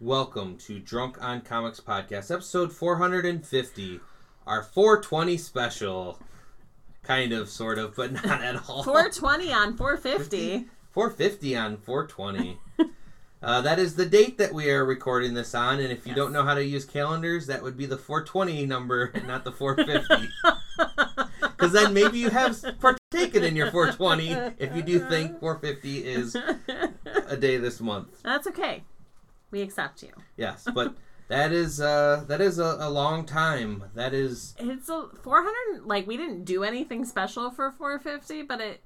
Welcome to Drunk on Comics Podcast, episode 450, our 420 special. Kind of, sort of, but not at all. 420 on 450. 450 on 420. uh, that is the date that we are recording this on, and if you Yes. don't know how to use calendars, that would be the 420 number, not the 450. Because then maybe you have partaken in your 420 if you do think 450 is a day this month. That's okay. We accept you. Yes, but that is uh, that is a, a long time. That is It's a 400 like we didn't do anything special for 450, but it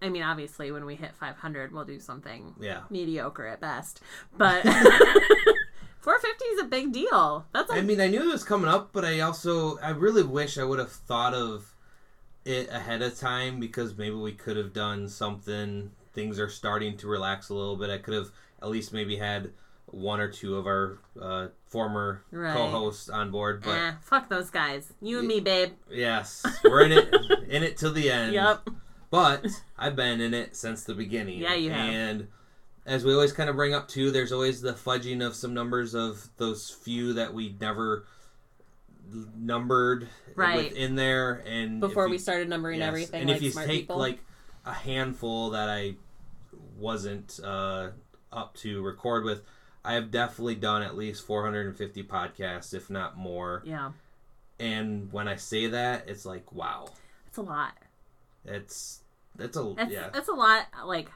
I mean obviously when we hit 500 we'll do something yeah. mediocre at best. But 450 is a big deal. That's a I mean, I knew it was coming up, but I also I really wish I would have thought of it ahead of time because maybe we could have done something. Things are starting to relax a little bit. I could have at least maybe had one or two of our uh, former Right. co-hosts on board. But eh, fuck those guys. You and me, babe. yes, we're in it in it till the end. Yep. But I've been in it since the beginning. Yeah, you have. And as we always kind of bring up too, there's always the fudging of some numbers of those few that we never numbered Right. within there. And Before you- we started numbering yes. everything and like if you smart take people. like a handful that I wasn't uh, up to record with, I have definitely done at least 450 podcasts, if not more. yeah. And when I say that, it's like, wow, It's a lot. it's it's a That's, yeah. that's a lot. Like,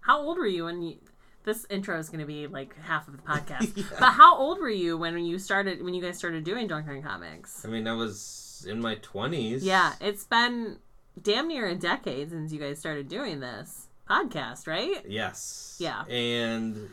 how old were you when you? This intro is going to be like half of the podcast. Yeah. But how old were you when you started? When you guys started doing Drunk on Comics? I mean, I was in my twenties. Yeah, it's been damn near a decade since you guys started doing this podcast, right? Yes. Yeah. And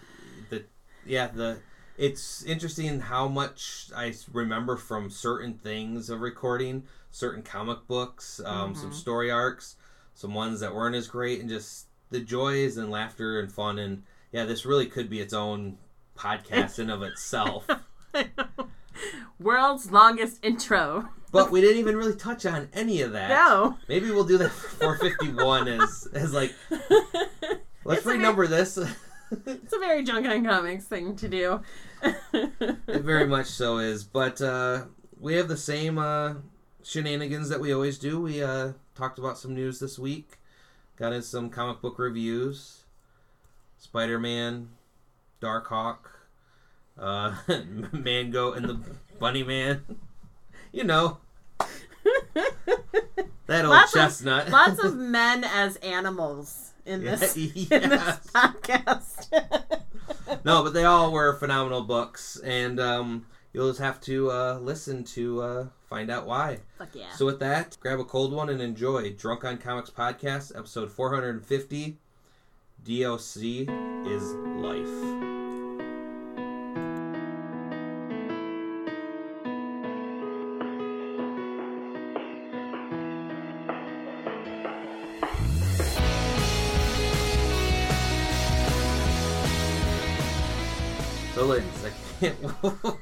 yeah the it's interesting how much I remember from certain things of recording, certain comic books, um, some Mhm. story arcs, some ones that weren't as great, and just the joys and laughter and fun and yeah, this really could be its own podcast in of itself. World's longest intro. But we didn't even really touch on any of that. No. Maybe we'll do that for 451 as as like let's It's a renumber this. It's a very Drunk on Comics thing to do. It very much so is. But uh, we have the same uh, shenanigans that we always do. We uh, talked about some news this week, got in some comic book reviews Spider Man, Darkhawk, uh, Mango, and the Bunny Man. You know, that old Lots of- chestnut. Lots of men as animals in this, in this Yes. podcast. no, but they all were phenomenal books, and um, you'll just have to uh, listen to uh, find out why. Fuck yeah. So with that, grab a cold one and enjoy Drunk on Comics podcast, episode 450. DOC is life. Ladies, I can't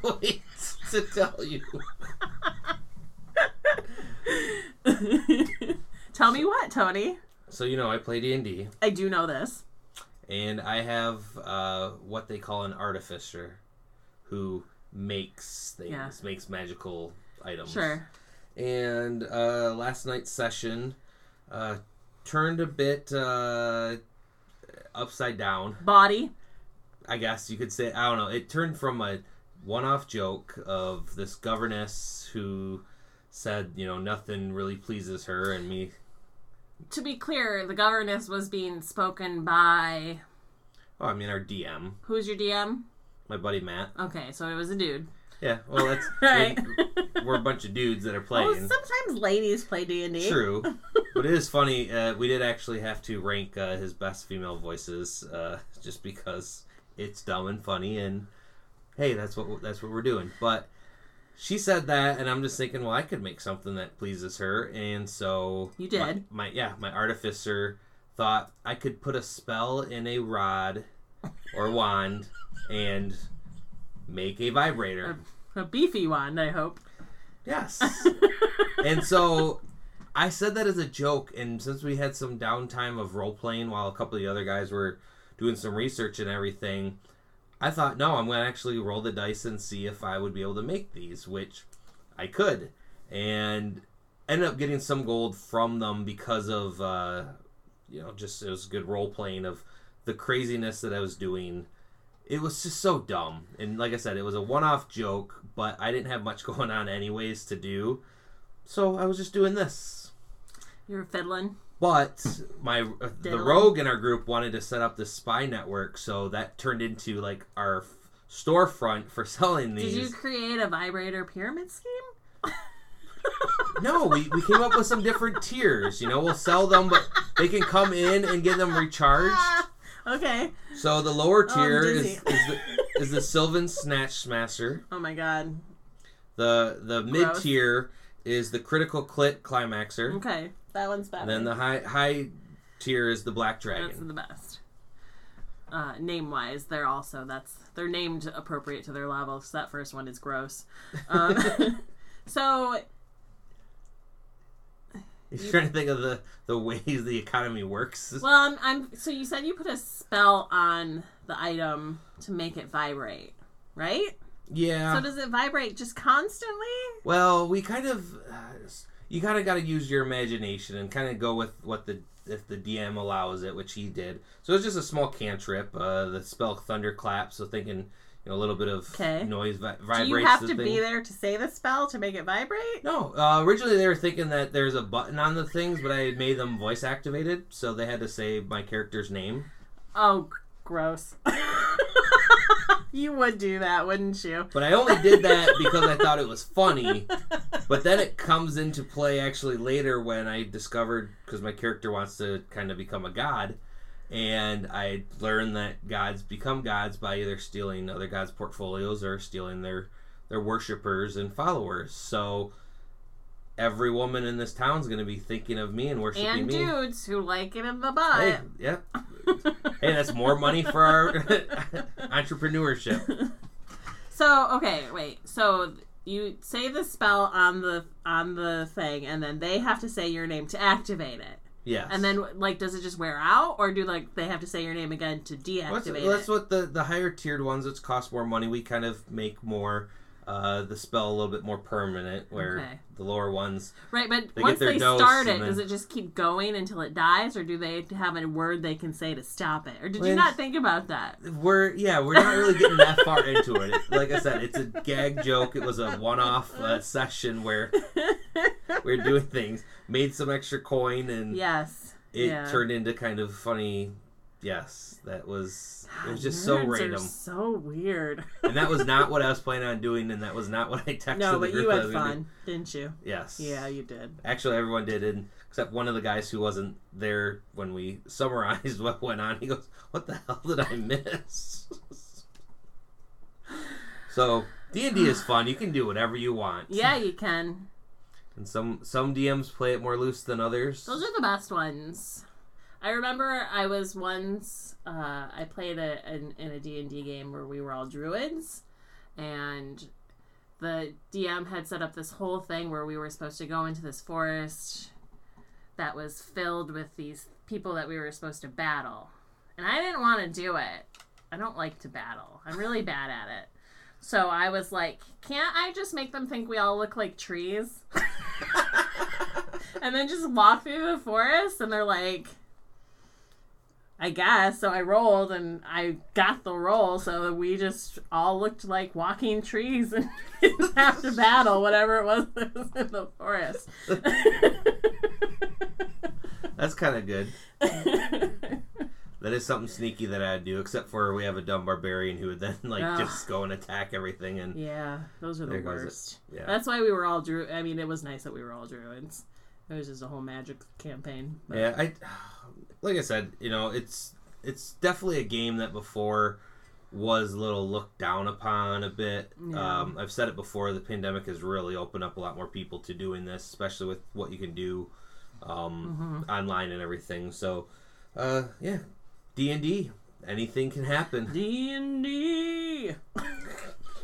wait to tell you. Tell me what, Tony? So you know, I play D and D, I do know this. and I have uh, what they call an artificer, who makes things, Yeah. makes magical items. Sure. And uh, last night's session uh, turned a bit uh, upside down. Body. I guess you could say. I don't know. It turned from a one-off joke of this governess who said, you know, nothing really pleases her, and me To be clear, the governess was being spoken by. Oh, I mean our DM, Who's your DM? my buddy Matt. Okay, so it was a dude. Yeah, well, that's Right. we're, we're a bunch of dudes that are playing. sometimes ladies play D and D. True, but it is funny. Uh, we did actually have to rank uh, his best female voices, uh, just because it's dumb and funny, and hey, that's what that's what we're doing. But she said that, and I'm just thinking, well, I could make something that pleases her, and so You did. My, my yeah, my artificer thought I could put a spell in a rod or wand and make a vibrator. A beefy one, I hope. Yes. and so I said that as a joke, and since we had some downtime of role playing while a couple of the other guys were doing some research and everything, I thought, no, I'm going to actually roll the dice and see if I would be able to make these, which I could. And ended up getting some gold from them because of, uh, you know, just it was good role playing of the craziness that I was doing. It was just so dumb. And like I said, it was a one off joke, but I didn't have much going on anyways to do. So I was just doing this. You're fiddling. But my uh, the rogue in our group wanted to set up the spy network, so that turned into like our f- storefront for selling these. Did you create a vibrator pyramid scheme? No, we, we came up with some different tiers. You know, we'll sell them, but they can come in and get them recharged. okay. So the lower Oh, I'm tier is, dizzy. is the is the Sylvan Snatch Smasher. Oh my god. The the mid tier is the Critical Clit Climaxer. Okay. That one's better. Then the high high tier is the Black Dragon. That's the best. Uh, name wise, they're also that's they're named appropriate to their level. So that first one is gross. Um, so You're trying to think of the the ways the economy works. well, I'm, I'm so you said you put a spell on the item to make it vibrate, right? Yeah. So does it vibrate just constantly? Well, we kind of uh, you kind of got to use your imagination and kind of go with what the if the DM allows it, which he did. So it's just a small cantrip. Uh, the spell thunderclap. So thinking you know a little bit of noise vi- Do vibrates. you have to thing. be there to say the spell to make it vibrate? No, uh, originally they were thinking that there's a button on the things, but I made them voice activated, so they had to say my character's name. Oh, gross. you would do that, wouldn't you? But I only did that because I thought it was funny. But then it comes into play actually later when I discovered because my character wants to kind of become a god, and I learned that gods become gods by either stealing other gods' portfolios or stealing their their worshippers and followers. So every woman in this town's going to be thinking of me and worshiping and me. dudes who like it in the Hey, butt. yeah. Hey, that's more money for our entrepreneurship. So okay, wait. So you say the spell on the on the thing, and then they have to say your name to activate it. Yes. And then like, does it just wear out, or do like they have to say your name again to Well, deactivate that's, that's it? what the the higher tiered ones It's cost more money we kind of make more uh the spell a little bit more permanent where Okay. the lower ones Right, but once they start it, then- does it just keep going until it dies, or do they have a word they can say to stop it? Or did you not think about that? we're yeah we're not really getting that far into it. It- like i said it's a gag joke it was a one-off uh, session where we're doing things made some extra coin and yes. it yeah. turned into kind of funny yes that was it was just so random so weird. and that was not what i was planning on doing and that was not what i texted no, the but group you had fun, didn't you? yes Yeah, you did. Actually, everyone did, and except one of the guys who wasn't there when we summarized what went on. He goes, "What the hell did I miss?" so D and D is fun. You can do whatever you want. Yeah, you can. And some some DMs play it more loose than others. Those are the best ones. I remember I was once uh, I played a, in, in a D&D game where we were all druids and the DM had set up this whole thing where we were supposed to go into this forest that was filled with these people that we were supposed to battle. And I didn't want to do it. I don't like to battle. I'm really bad at it. So I was like, can't I just make them think we all look like trees? and then just walk through the forest and they're like I guess. So I rolled and I got the roll so we just all looked like walking trees and didn't have to battle whatever it was that was in the forest. That's kind of good. That is something sneaky that I'd do, except for we have a dumb barbarian who would then like just go and attack everything. And yeah, those are the There goes it. worst. yeah, That's why we were all druid. I mean, it was nice that we were all druids. It was just a whole magic campaign. But Yeah, I like I said, you know, it's it's definitely a game that before was a little looked down upon a bit. Yeah. Um, I've said it before. The pandemic has really opened up a lot more people to doing this, especially with what you can do um, Mhm. online and everything. So, uh, yeah, D and D, anything can happen. D and D. I'm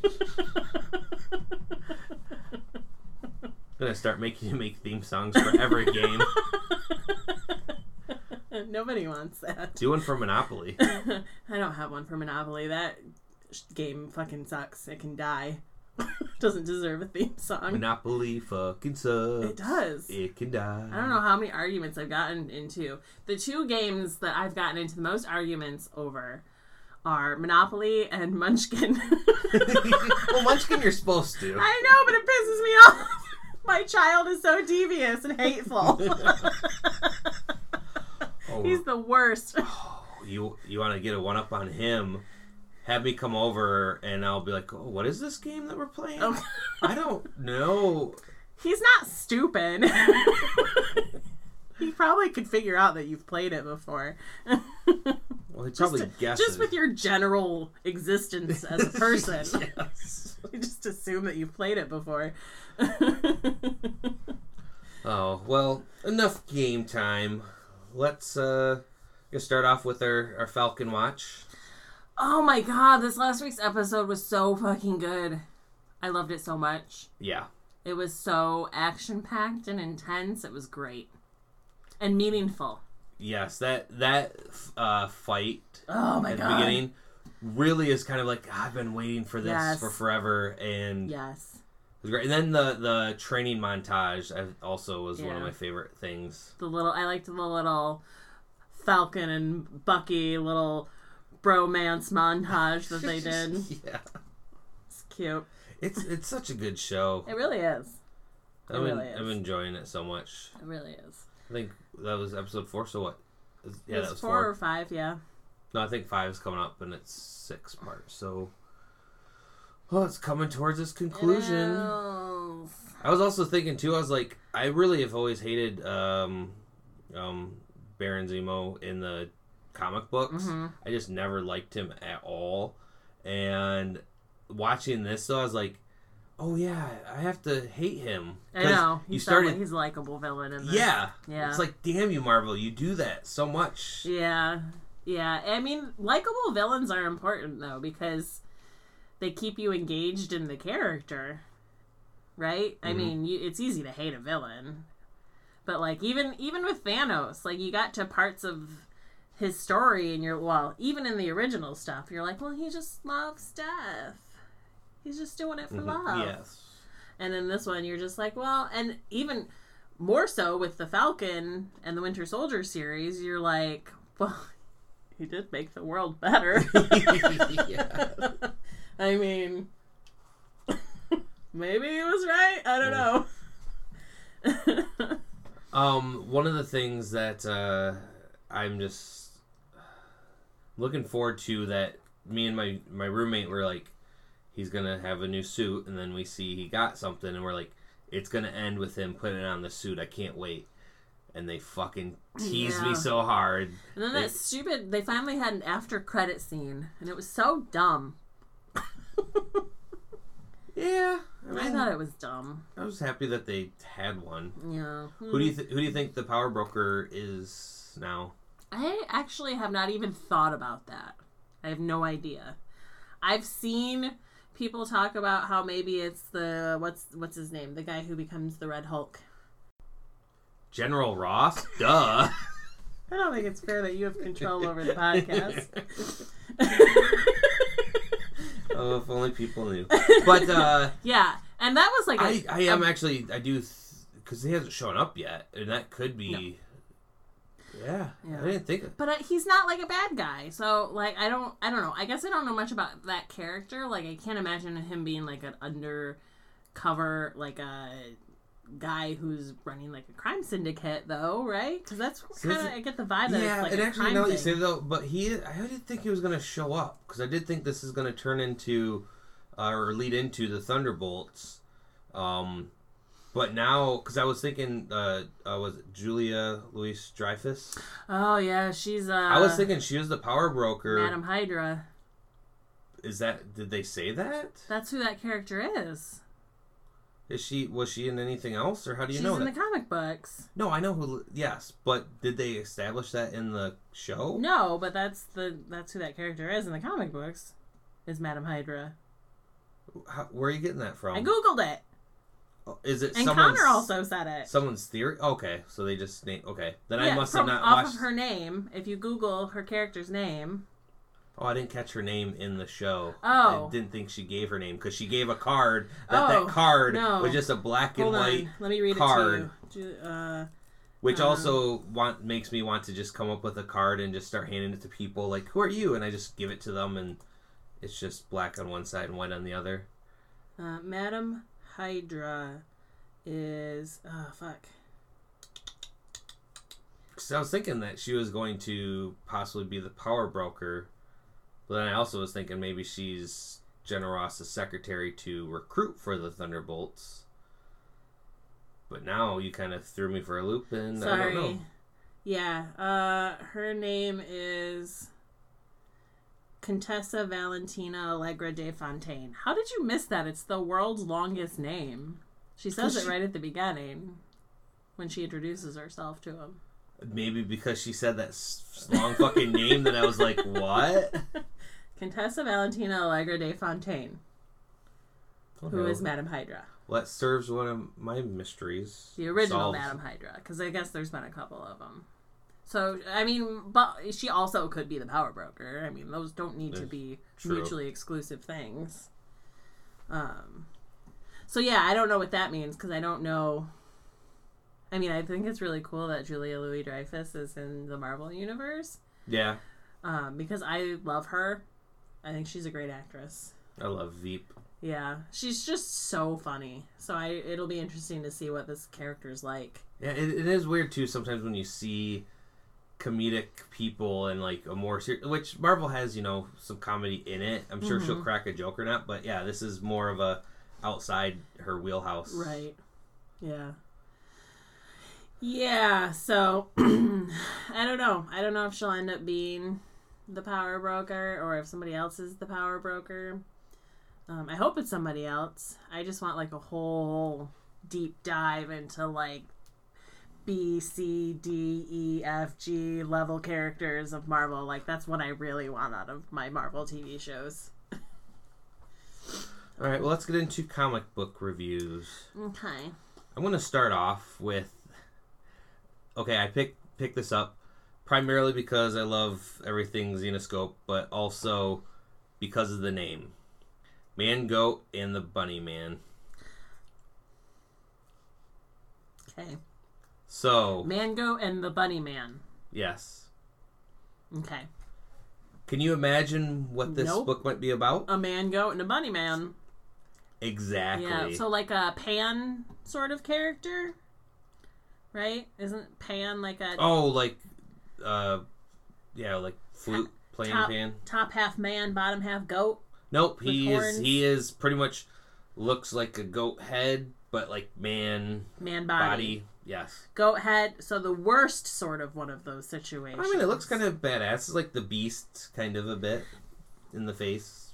gonna start making you make theme songs for every game. Nobody wants that. Do one for Monopoly. I don't have one for Monopoly. That game fucking sucks. It can die. Doesn't deserve a theme song. Monopoly fucking sucks. It does. It can die. I don't know how many arguments I've gotten into. The two games that I've gotten into the most arguments over are Monopoly and Munchkin. well, Munchkin, you're supposed to. I know, but it pisses me off. My child is so devious and hateful. Oh, He's the worst. Oh, you you want to get a one up on him? Have me come over, and I'll be like, "Oh, what is this game that we're playing? Oh. I don't know." He's not stupid. he probably could figure out that you've played it before. Well, he probably just, guesses. just with your general existence as a person. yes. you just assume that you've played it before. Oh well, enough game time. Let's uh, start off with our our Falcon watch. oh my god, this last week's episode was so fucking good. I loved it so much. Yeah, It was so action packed and intense. It was great. And meaningful. yes, that that uh, fight Oh my at the god. beginning really is kind of like I've been waiting for this Yes. for forever, and Yes. It was great. And then the the training montage also was one of my favorite things. The little I liked the little Falcon and Bucky little bromance montage that they did. yeah, It's cute. it's it's such a good show. It really is. It I'm, really en- is. I'm enjoying it so much. It really is. I think that was episode four. So what? Yeah, it that was four, four. or five, yeah. No, I think five is coming up, and it's six parts. So, well, it's coming towards its conclusion. It. I was also thinking too. I was like, I really have always hated um, um, Baron Zemo in the comic books. Mhm. I just never liked him at all. And watching this, though, I was like, oh yeah, I have to hate him. I know. You He's started. he's a likable villain in this. yeah. Yeah. It's like, damn you, Marvel, you do that so much. Yeah. Yeah. I mean, likable villains are important though because they keep you engaged in the character. Right? I Mhm. mean, you, it's easy to hate a villain. But like even even with Thanos, like you got to parts of his story and you're well, even in the original stuff, you're like, well, he just loves stuff. He's just doing it for Mhm. love. Yes. And then this one, you're just like, well, and even more so with the Falcon and the Winter Soldier series, you're like, well, he did make the world better. Yeah. I mean, maybe he was right. I don't know. Um, one of the things that uh, I'm just looking forward to that me and my my roommate were like, he's gonna have a new suit, and then we see he got something, and we're like, it's gonna end with him putting on the suit. I can't wait. And they fucking tease Yeah. me so hard. and then that stupid, they finally had an after credit scene, and it was so dumb. Yeah, I, I thought it was dumb. I was happy that they had one. Yeah. Who do you hmm. th- who do you think the power broker is now? I actually have not even thought about that. I have no idea. I've seen people talk about how maybe it's the what's what's his name, the guy who becomes the Red Hulk. General Ross? Duh. I don't think it's fair that you have control over the podcast. oh, if only people knew. But uh, yeah, and that was like a- I, I am a- actually I do because he hasn't shown up yet, and that could be. Yeah, Yeah. I didn't think. Of, but uh, he's not like a bad guy. So like I don't I don't know. I guess I don't know much about that character. Like I can't imagine him being like an undercover like a guy who's running like a crime syndicate though, right? Because that's So kind of I get the vibe that yeah, it's like and actually, now that you say though, but he, I didn't think he was gonna show up because I did think this is gonna turn into, uh, or lead into the Thunderbolts. Um, but now, because I was thinking, uh, uh, was it Julia Louis Dreyfus? Oh yeah, she's uh. I was thinking she was the power broker. Madam Hydra. Is that? Did they say that? That's who that character is. Is she? Was she in anything else, or how do you She's know in that? the comic books. No, I know who. Yes, but did they establish that in the show? No, but that's the that's who that character is in the comic books. Is Madam Hydra. How, where are you getting that from? I googled it, oh, Is it and someone's Connor also said it. someone's theory? Okay, so they just name. Okay, then I Yeah, must from, have not off watched. of her name. If you Google her character's name, Oh, I didn't catch her name in the show. Oh. I didn't think she gave her name because she gave a card. That Oh, that card no. was just a black and white. Let me read card. it to you. Uh, which Um, also want makes me want to just come up with a card and just start handing it to people. Like, who are you? And I just give it to them, and it's just black on one side and white on the other. uh, Madam Hydra is. Oh, fuck. Because I was thinking that she was going to possibly be the power broker, but then I also was thinking maybe she's General Ross's secretary to recruit for the Thunderbolts. But now you kind of threw me for a loop, and I don't know. Sorry. Yeah. Uh, her name is Contessa Valentina Allegra de Fontaine. How did you miss that? It's the world's longest name. She says it right at the beginning when she introduces herself to him. Maybe because she said that long fucking name that I was like, what? Contessa Valentina Allegra de Fontaine, who Okay, is Madam Hydra, Well, that serves one of my mysteries. the original Solves- Madam Hydra, because I guess there's been a couple of them. So I mean, but she also could be the power broker. I mean, those don't need to be true. mutually exclusive things. Um, so yeah, I don't know what that means because I don't know. I mean, I think it's really cool that Julia Louis Dreyfus is in the Marvel universe Yeah, um, because I love her. I think she's a great actress. I love Veep. Yeah, she's just so funny. So I it'll be interesting to see what this character's like. Yeah, it, it is weird too sometimes when you see comedic people and like a more serious, which Marvel has, you know, some comedy in it. I'm sure she'll Mhm. crack a joke or not, but yeah, this is more of a outside her wheelhouse. Right. Yeah. Yeah, so I don't know. I don't know if she'll end up being the power broker or if somebody else is the power broker. Um, I hope it's somebody else. I just want like a whole deep dive into like B, C, D, E, F, G level characters of Marvel. Like that's what I really want out of my Marvel TV shows. All right, well, let's get into comic book reviews. Okay. I'm going to start off with. Okay, I picked picked this up primarily because I love everything Zenescope, but also because of the name, Man Goat and the Bunny Man. Okay. So Mango and the Bunny Man. yes, Okay. can you imagine what this Nope. book might be about? a man goat and a bunny man. Exactly. Yeah, so like a Pan sort of character, right? Isn't Pan like a oh, like, uh, yeah, like flute playing Top- pan. top half man, bottom half goat? Nope, he is he is pretty much looks like a goat head, but like man Man body. body. Yes. Goat head. So the worst sort of one of those situations. I mean, it looks kind of badass. It's like the beast, kind of a bit in the face.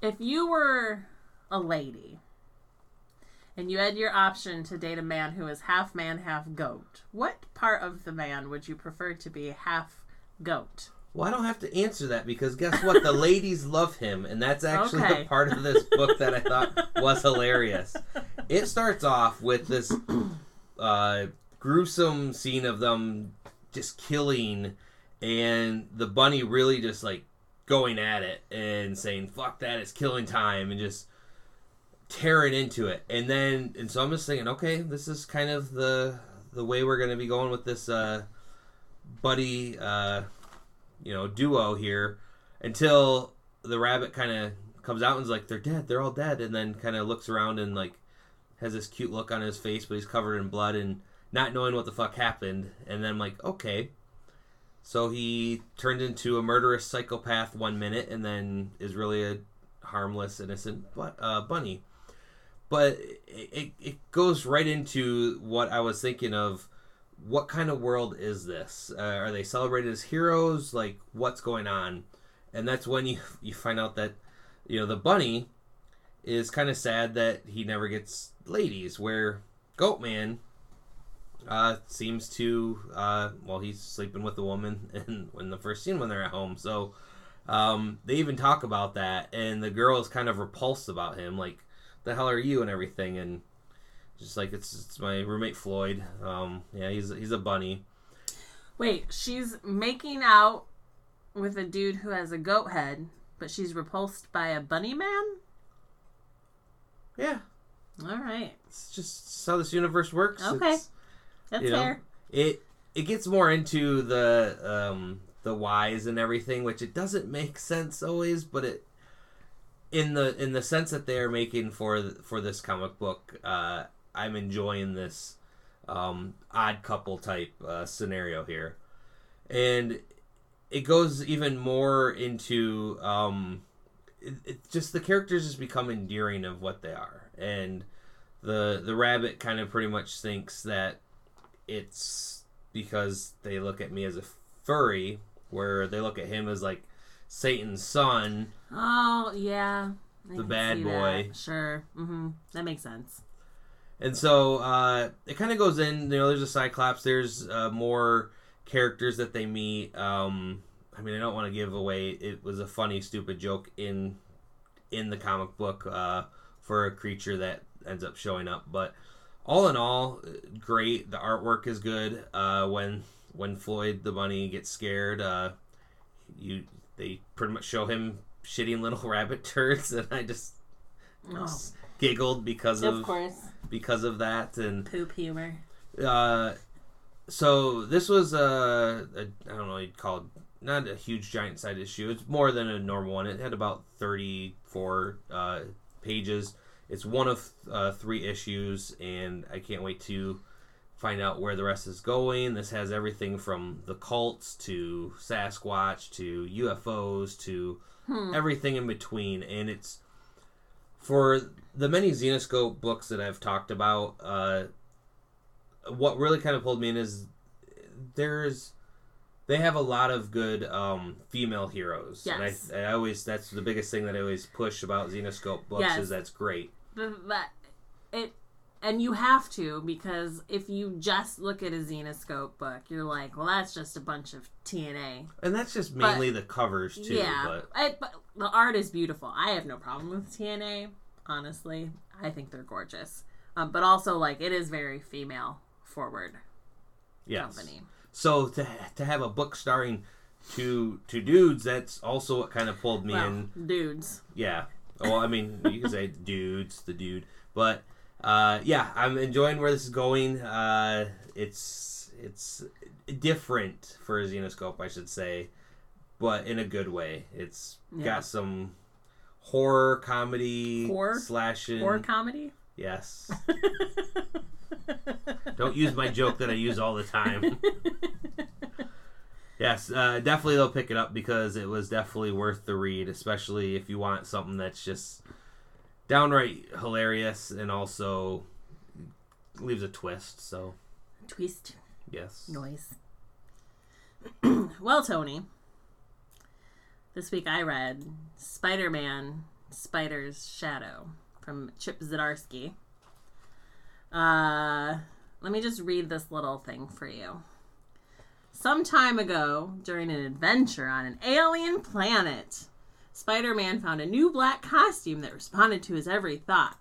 If you were a lady and you had your option to date a man who is half man, half goat, what part of the man would you prefer to be half goat? Well, I don't have to answer that because guess what? The ladies love him, and that's actually Okay. the part of this book that I thought was hilarious. It starts off with this uh, gruesome scene of them just killing, and the bunny really just like going at it and saying "fuck that," it's killing time, and just tearing into it. And then, and so I'm just thinking, okay, this is kind of the the way we're to be going with this uh, buddy. Uh, you know, duo here until the rabbit kind of comes out and is like, they're dead, they're all dead, and then kind of looks around and like has this cute look on his face, but he's covered in blood and not knowing what the fuck happened. And then I'm like, okay. So he turned into a murderous psychopath one minute and then is really a harmless, innocent uh, bunny. But it, it, goes right into what I was thinking of what kind of world is this? Uh, are they celebrated as heroes? Like, what's going on? And that's when you you find out that you know the bunny is kind of sad that he never gets ladies. Where Goatman uh, seems to uh, well, he's sleeping with a woman in in the first scene when they're at home. So um, they even talk about that, and the girl is kind of repulsed about him, like, "The hell are you?" and everything, and just like it's it's my roommate Floyd. Um, yeah, he's he's a bunny. Wait, she's making out with a dude who has a goat head, but she's repulsed by a bunny man. Yeah, All right, it's just how this universe works. Okay. It's, that's you know, fair. it it gets more into the um the whys and everything, which it doesn't make sense always, but it in the in the sense that they are making for for this comic book, uh, I'm enjoying this um, odd couple type uh, scenario here, and it goes even more into um, it, it just the characters just become endearing of what they are, and the the rabbit kind of pretty much thinks that it's because they look at me as a furry, where they look at him as like Satan's son. Oh yeah, I The bad boy. That. Sure, mm-hmm. that makes sense. And so uh, it kind of goes in. You know, there's a Cyclops. There's uh, more characters that they meet. Um, I mean, I don't want to give away. It was a funny, stupid joke in in the comic book uh, for a creature that ends up showing up. But all in all, great. The artwork is good. Uh, when when Floyd the bunny gets scared, uh, you they pretty much show him shitting little rabbit turds, and I just Oh, giggled because of of course, because of that and poop humor. uh so this was a, a i don't know you'd call it not a huge giant side issue. It's more than a normal one. It had about 34 uh pages. It's one of uh, three issues and i can't wait to find out where the rest is going this has everything from the cults to sasquatch to ufos to Hmm. everything in between and it's for the many zenescope books that i've talked about uh what really kind of pulled me in is there's they have a lot of good um, female heroes, Yes. and I, I always that's the biggest thing that I always push about Zenescope books Yes. is that's great. But, that it, and you have to because if you just look at a Zenescope book, you're like, well, that's just a bunch of TNA. And that's just mainly the covers too. yeah, But I, but the art is beautiful. I have no problem with TNA. Honestly, I think they're gorgeous. Um, but also, like, it is very female forward yes. company. So to to have a book starring two two dudes, that's also what kind of pulled me Well, in. dudes. Yeah. Well, I mean, you can say dudes, the dude, but uh, yeah, I'm enjoying where this is going. Uh, it's it's different for a Zenescope, I should say, but in a good way. It's Yeah. got some horror comedy, Horror? slashing. Horror comedy. Yes. Don't use my joke that I use all the time. Yes, uh, definitely they'll pick it up because it was definitely worth the read, especially if you want something that's just downright hilarious and also leaves a twist. So, Twist yes. noise. well, Tony, this week I read Spider Man Spider's Shadow from Chip Zdarsky. Uh, let me just read this little thing for you. Some time ago, during an adventure on an alien planet, Spider Man found a new black costume that responded to his every thought.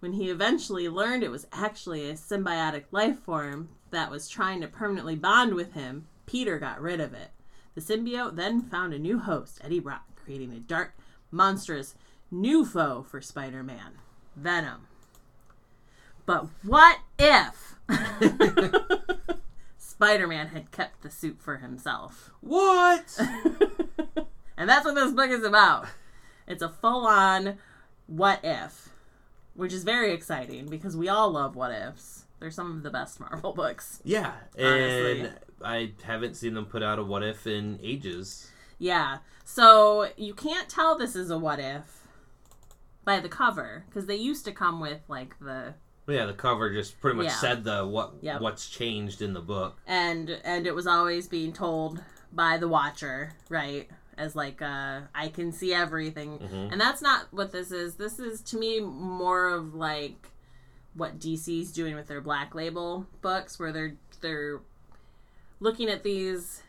When he eventually learned it was actually a symbiotic life form that was trying to permanently bond with him, Peter got rid of it. The symbiote then found a new host, Eddie Brock, creating a dark, monstrous, new foe for Spider Man Venom. But what if Spider Man had kept the suit for himself? What? and that's what this book is about. It's a full on what if, which is very exciting because we all love what ifs. They're some of the best Marvel books. yeah, Honestly. and I haven't seen them put out a what if in ages. Yeah. So you can't tell this is a what if by the cover because they used to come with like the Yeah, the cover just pretty much Yeah. said the what Yep. what's changed in the book. and and it was always being told by the watcher, right? As like uh I can see everything. Mhm. And that's not what this is. This is to me more of like what DC's doing with their Black Label books where they're they're looking at these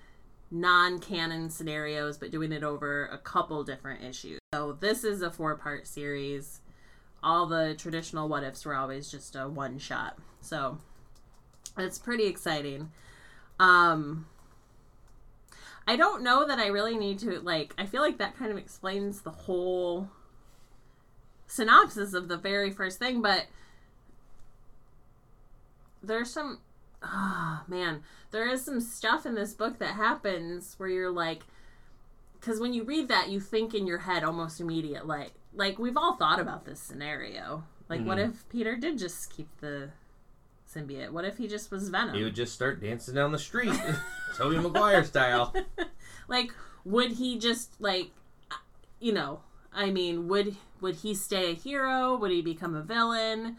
non-canon scenarios but doing it over a couple different issues. So this is a four-part series. All the traditional what ifs were always just a one shot. So it's pretty exciting. Um I don't know that I really need to like. I feel like that kind of explains the whole synopsis of the very first thing, but there's some. Ah, man, there is some stuff in this book that happens where you're like, because when you read that, you think in your head almost immediate, like, like we've all thought about this scenario. Like, what Mhm. if Peter did just keep the symbiote? What if he just was Venom? He would just start dancing down the street, Tobey Maguire style. like would he just like you know i mean would would he stay a hero would he become a villain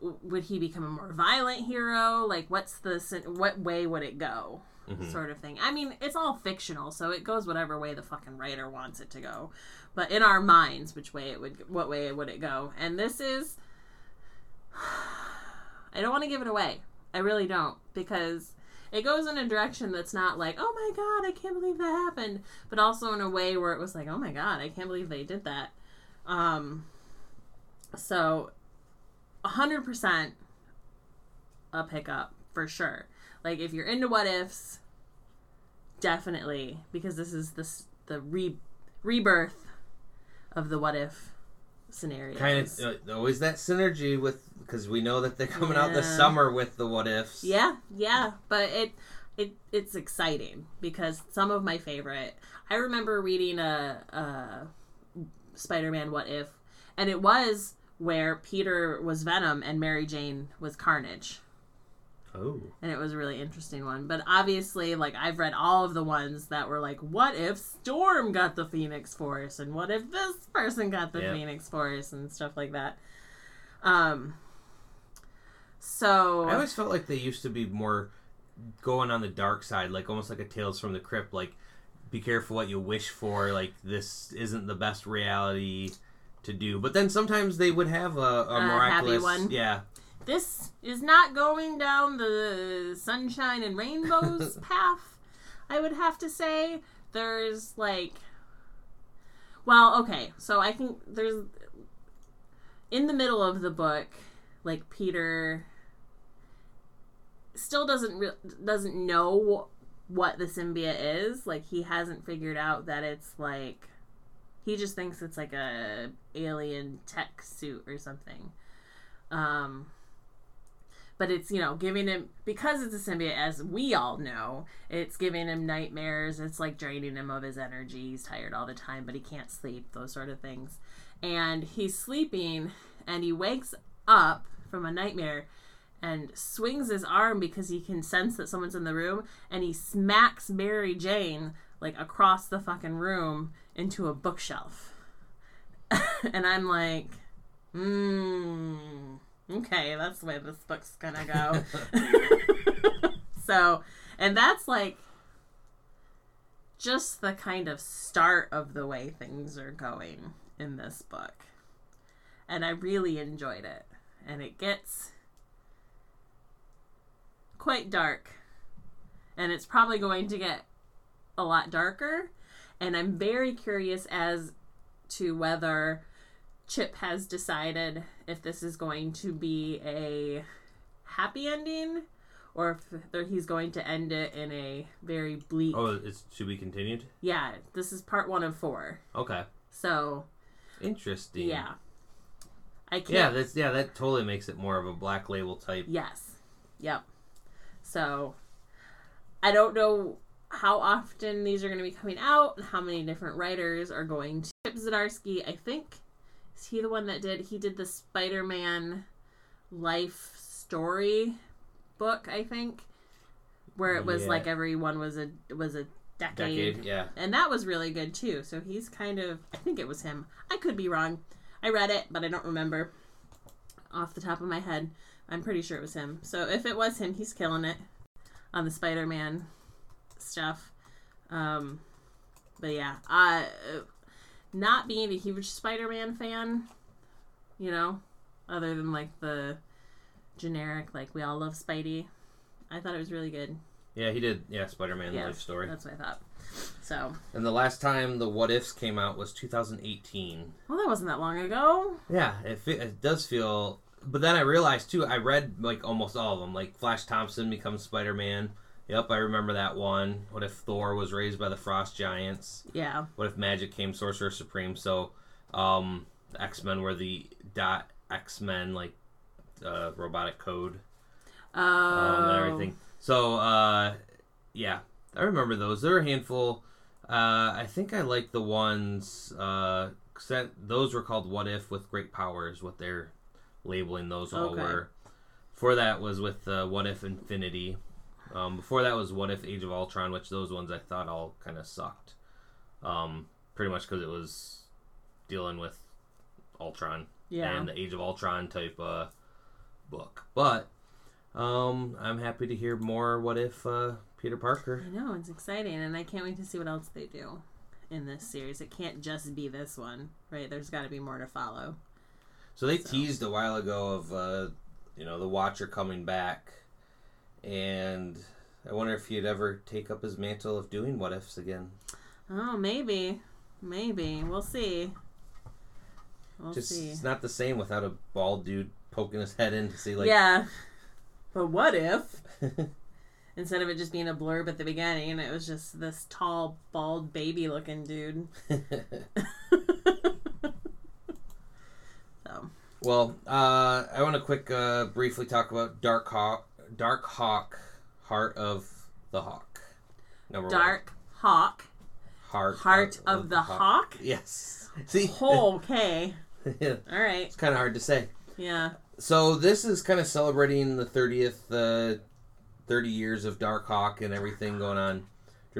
would he become a more violent hero like what's the what way would it go Mhm. sort of thing i mean it's all fictional so it goes whatever way the fucking writer wants it to go but in our minds which way it would what way would it go and this is i don't want to give it away i really don't because it goes in a direction that's not like, oh my god, I can't believe that happened, but also in a way where it was like, oh my god, I can't believe they did that. Um, so, 100% a pickup for sure. Like, if you're into what ifs, definitely, because this is this the re- rebirth of the what if scenario. Kind of uh, always that synergy with because we know that they're coming out this summer with the what ifs. Yeah, yeah, but it it it's exciting because some of my favorite. I remember reading a, a Spider-Man What If, and it was where Peter was Venom and Mary Jane was Carnage, Oh. and it was a really interesting one. But obviously, like I've read all of the ones that were like, what if Storm got the Phoenix Force, and what if this person got the Yeah. Phoenix Force, and stuff like that. Um. So I always felt like they used to be more going on the dark side, like almost like a Tales from the Crypt, like be careful what you wish for, like this isn't the best reality to do. But then sometimes they would have a, a miraculous one. Yeah. This is not going down the sunshine and rainbows path i would have to say. There's like well okay so i think there's in the middle of the book like peter still doesn't re- doesn't know what the symbiote is. Like he hasn't figured out that it's like he just thinks it's like a alien tech suit or something. Um but it's you know giving him because it's a symbiote as we all know it's giving him nightmares. It's like draining him of his energy. He's tired all the time but he can't sleep those sort of things. And he's sleeping and he wakes up from a nightmare and swings his arm because he can sense that someone's in the room and he smacks Mary Jane like across the fucking room into a bookshelf. And I'm like hmm okay, that's the way this book's gonna go. so, and that's like just the kind of start of the way things are going in this book. And I really enjoyed it. And it gets quite dark. And it's probably going to get a lot darker. And I'm very curious as to whether Chip has decided if this is going to be a happy ending or if he's going to end it in a very bleak. Oh, it's to be continued. Yeah, this is part one of four. Okay, So, interesting. yeah. I can't. yeah, that's yeah, that totally makes it more of a black label type. Yes. Yep. So, I don't know how often these are going to be coming out and how many different writers are going to. Chip Zdarsky, I think, is he the one that did? He did the Spider Man life story book, I think, where it was Yeah. like everyone was a was a decade. Decade, yeah. And that was really good too. So he's kind of I think it was him. I could be wrong. I read it, but I don't remember off the top of my head. I'm pretty sure it was him. So if it was him, he's killing it on the Spider-Man stuff. Um but yeah, uh not being a huge Spider-Man fan, you know, other than like the generic like we all love Spidey. I thought it was really good. Yeah, he did. Yeah, Spider-Man Yeah, life story. That's what I thought. So, And the last time the What Ifs came out was 2018. well, that wasn't that long ago. Yeah, it, fe- it does feel. But then I realized too. I read like almost all of them. Like Flash Thompson becomes Spider Man. Yep, I remember that one. What if Thor was raised by the Frost Giants? Yeah. What if Magik came Sorcerer Supreme? So, um, X Men were the dot X Men like uh, robotic code Oh. um, and everything. So, uh, yeah, I remember those. There were a handful. Uh, I think I like the ones. Uh, 'cause that, those were called "What If" with great powers. What they're labeling those all Okay. were. For that was with uh, "What If Infinity." Um, before that was "What If Age of Ultron," which those ones I thought all kind of sucked. Um, pretty much because it was dealing with Ultron Yeah. and the Age of Ultron type uh, book. But um, I'm happy to hear more. What if uh, Peter Parker? I know it's exciting, and I can't wait to see what else they do in this series. It can't just be this one, right? There's got to be more to follow. So they So. teased a while ago of uh, you know the Watcher coming back, and I wonder if he'd ever take up his mantle of doing what ifs again. Oh, maybe, maybe we'll see. We'll Just see. it's not the same without a bald dude poking his head in to see like yeah, but what if instead of it just being a blurb at the beginning, it was just this tall, bald, baby-looking dude? so Well, uh, I want to quick uh, briefly talk about Dark Hawk, Dark Hawk, Heart of the Hawk. Number one. Dark Hawk, Heart, Heart of the Hawk. Yes. See, Oh, okay. it's All right. It's kind of hard to say. Yeah. So this is kind of celebrating the thirtieth, uh, thirty years of Dark Hawk and everything going on. Do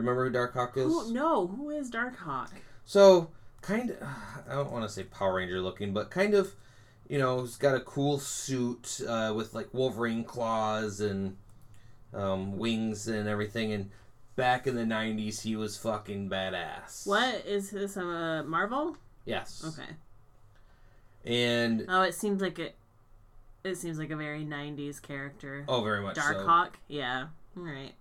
you remember who Dark Hawk is? Who, no, who is Dark Hawk? So kind of, I don't want to say Power Ranger looking, but kind of, you know, he's got a cool suit uh, with like Wolverine claws and um, wings and everything. And back in the '90s, he was fucking badass. What is this? Uh, Marvel? Yes. Okay. And Oh, it seems like it. It seems like a very '90s character. oh, very much Dark so. Yeah. All right.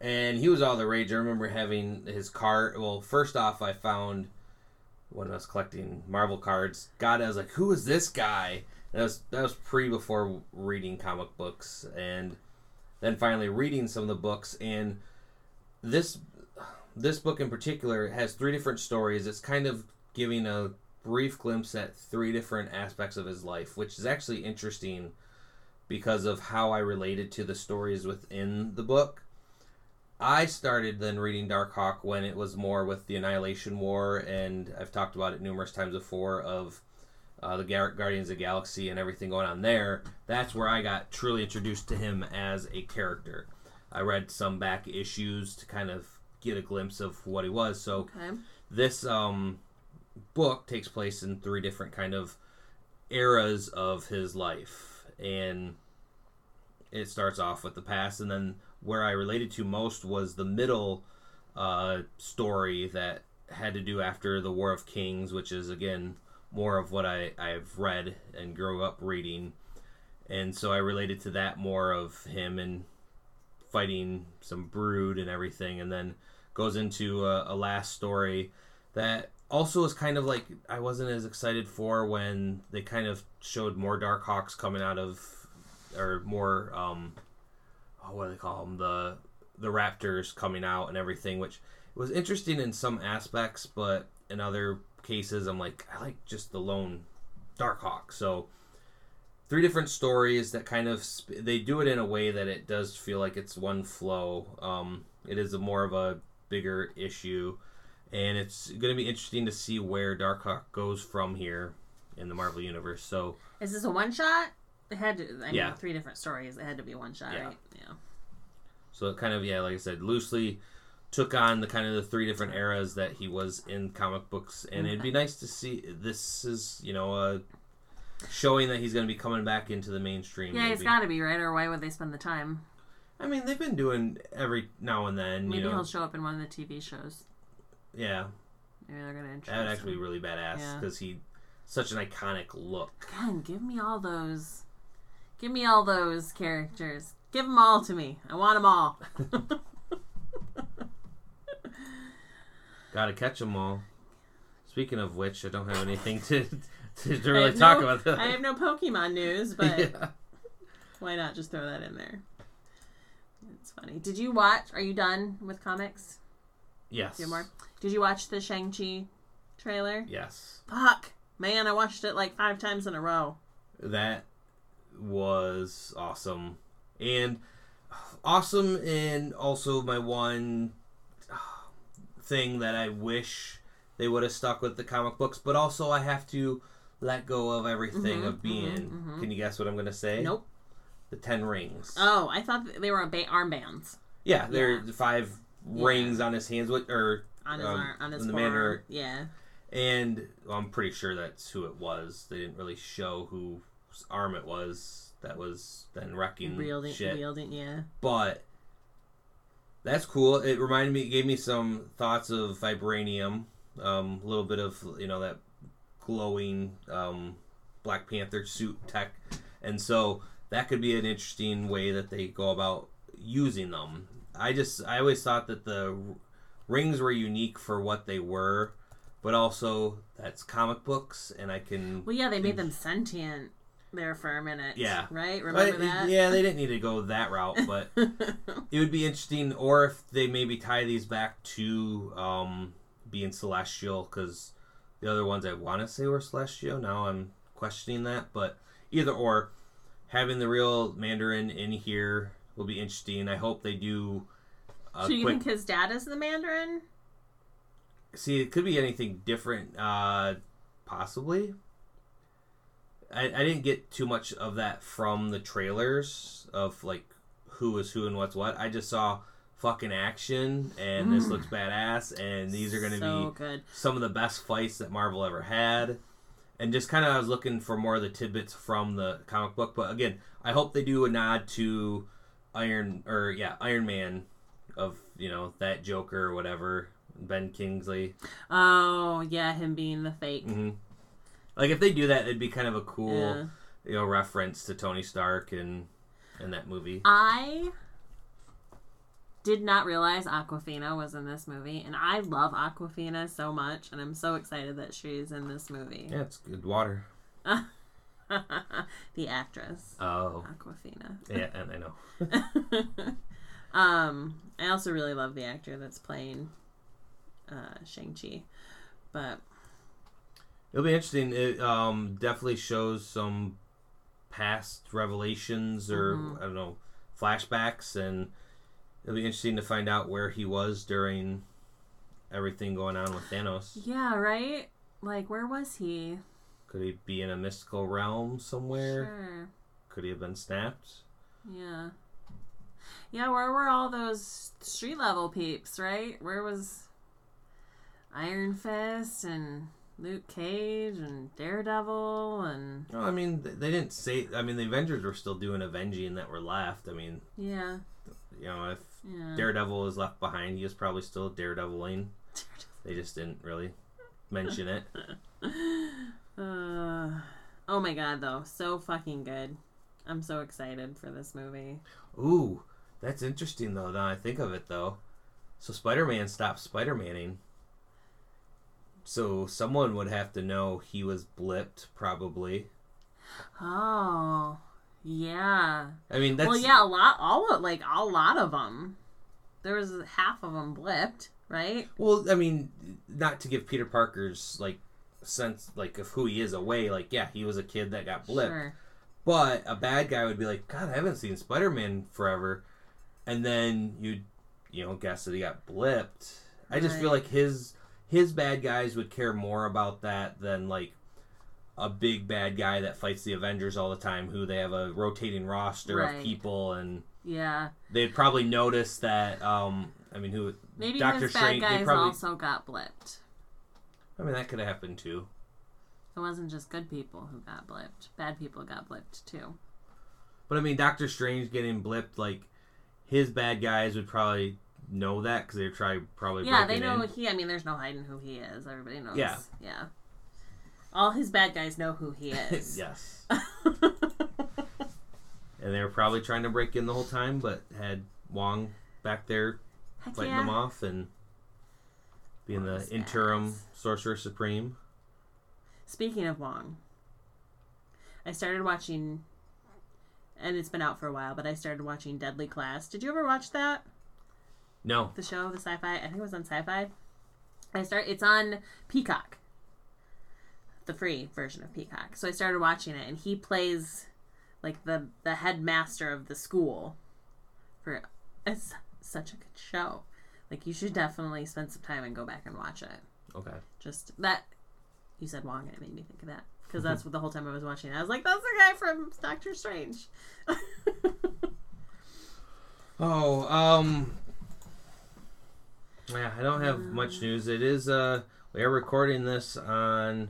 and he was all the rage. I remember having his card. Well, first off, I found when I was collecting Marvel cards. God, I was like, "Who is this guy?" That was that was pre before reading comic books, and then finally reading some of the books. And this this book in particular has three different stories. It's kind of giving a brief glimpse at three different aspects of his life, which is actually interesting because of how I related to the stories within the book. I started then reading Dark Hawk when it was more with the Annihilation War, and I've talked about it numerous times before of uh, the Gar- Guardians of the Galaxy and everything going on there. That's where I got truly introduced to him as a character. I read some back issues to kind of get a glimpse of what he was. So Okay. this um, book takes place in three different kind of eras of his life and it starts off with the past and then where i related to most was the middle uh, story that had to do after the war of kings which is again more of what I, i've read and grew up reading. And so i related to that more of him and fighting some brood and everything and then goes into a, a last story that also is kind of like I wasn't as excited for when they kind of showed more Dark Hawks coming out of, or more, um, oh, what do they call them? The the Raptors coming out and everything, which was interesting in some aspects, but in other cases, I'm like, I like just the lone Dark Hawk. So three different stories that kind of sp- they do it in a way that it does feel like it's one flow. Um, it is a more of a bigger issue and it's going to be interesting to see where Darkhawk goes from here in the Marvel universe. So Is this a one shot? It had to. I mean, Yeah. three different stories. It had to be one shot, Yeah. right? Yeah. so it kind of yeah, like I said, loosely took on the kind of the three different eras that he was in comic books, and it'd be nice to see. This is you know uh, showing that he's going to be coming back into the mainstream. Yeah, he's maybe. got to be right, or why would they spend the time? I mean, they've been doing every now and then. Maybe you know, he'll show up in one of the TV shows. yeah, Maybe they're gonna introduce. that would actually be really badass Yeah. because he such an iconic look. God, give me all those. Give me all those characters. Give them all to me. I want them all. Got to catch them all. Speaking of which, I don't have anything to to, to really talk no- about. That. I have no Pokemon news, but yeah. why not just throw that in there? It's funny. Did you watch? Are you done with comics? Yes. Do more? Did you watch the Shang Chi trailer? Yes. Fuck, man! I watched it like five times in a row. That was awesome. And awesome and also my one uh, thing that I wish they would have stuck with the comic books, but also I have to let go of everything Mhm, of being. mhm, mhm. Can you guess what I'm going to say? Nope. The Ten Rings. Oh, I thought they were ba- armbands yeah, they're yeah. the five Yeah. rings on his hands, with, or on his Um, arm, on his the manner- Yeah. and well, I'm pretty sure that's who it was. They didn't really show whose arm it was that was then wrecking Wielding, shit. wielding, yeah. but that's cool. It reminded me, it gave me some thoughts of vibranium, um, a little bit of you know that glowing um, Black Panther suit tech, and so that could be an interesting way that they go about using them. I just I always thought that the rings were unique for what they were, but also that's comic books, and I can Well, yeah, they made them sentient there for a minute. Yeah. Right? But, Remember that? yeah, they didn't need to go that route, but it would be interesting, or if they maybe tie these back to um, being celestial, because the other ones I want to say were celestial. Now I'm questioning that, but either or, having the real Mandarin in here will be interesting. I hope they do. So you quick, think his dad is the Mandarin? see, it could be anything different, uh, possibly. I, I didn't get too much of that from the trailers of like who is who and what's what. I just saw fucking action and this Mm. looks badass and these are going to so be good. some of the best fights that Marvel ever had. And just kind of I was looking for more of the tidbits from the comic book, but again, I hope they do a nod to Iron or yeah, Iron Man of, you know, that Joker or whatever, Ben Kingsley. Oh, yeah, him being the fake. hmm Like if they do that, it'd be kind of a cool, Yeah. you know, reference to Tony Stark and and that movie. I did not realize Awkwafina was in this movie, and I love Awkwafina so much, and I'm so excited that she's in this movie. Yeah, it's good water. the actress, Oh, Awkwafina. yeah, and I know. um, I also really love the actor that's playing uh, Shang Chi, but It'll be interesting. It um, definitely shows some past revelations or Mhm. I don't know flashbacks, and it'll be interesting to find out where he was during everything going on with Thanos. yeah, right. Like, where was he? Could he be in a mystical realm somewhere? Sure. Could he have been snapped? Yeah. Yeah, where were all those street level peeps, right? Where was Iron Fist and Luke Cage and Daredevil and No, I mean they didn't say. I mean the Avengers were still doing avenging that were left. I mean, yeah, you know, if yeah. Daredevil was left behind, he was probably still Daredeviling. They just didn't really mention it. uh, oh my god, though, so fucking good. I'm so excited for this movie. Ooh, that's interesting though. Now I think of it though. So Spider Man stopped Spider Manning. So someone would have to know he was blipped, probably. Oh, yeah. I mean, that's well, yeah, a lot, all of, like a lot of them. There was half of them blipped, right? Well, I mean, not to give Peter Parker's like sense like of who he is away. Like, yeah, he was a kid that got blipped. Sure. But a bad guy would be like, God, I haven't seen Spider Man forever, and then you, you know, guess that he got blipped. I just feel like his his bad guys would care more about that than like a big bad guy that fights the Avengers all the time, who they have a rotating roster Right. of people, and Yeah. they'd probably notice that. Um, I mean, who? Maybe Doctor his bad Strange- they guys probably- also got blipped. I mean, that could have happened too. It wasn't just good people who got blipped. Bad people got blipped too. But I mean, Doctor Strange getting blipped, like his bad guys would probably know that because they're try probably yeah, they know in. he. I mean, there's no hiding who he is. Everybody knows. Yeah. Yeah. All his bad guys know who he is. yes. And they were probably trying to break in the whole time, but had Wong back there Heck fighting yeah. them off and being the interim badass. sorcerer supreme. Speaking of Wong, I started watching and it's been out for a while, but I started watching Deadly Class. Did you ever watch that? No. The show, the sci-fi. I think it was on Sci-Fi. I start. It's on Peacock, the free version of Peacock. So I started watching it, and he plays like the the headmaster of the school. For it's such a good show. Like you should definitely spend some time and go back and watch it. Okay. Just that you said Wong, and it made me think of that because that's what the whole time I was watching. it. I was like, "That's the guy from Doctor Strange." Oh, um, yeah, I don't have much news. It is uh, we are recording this on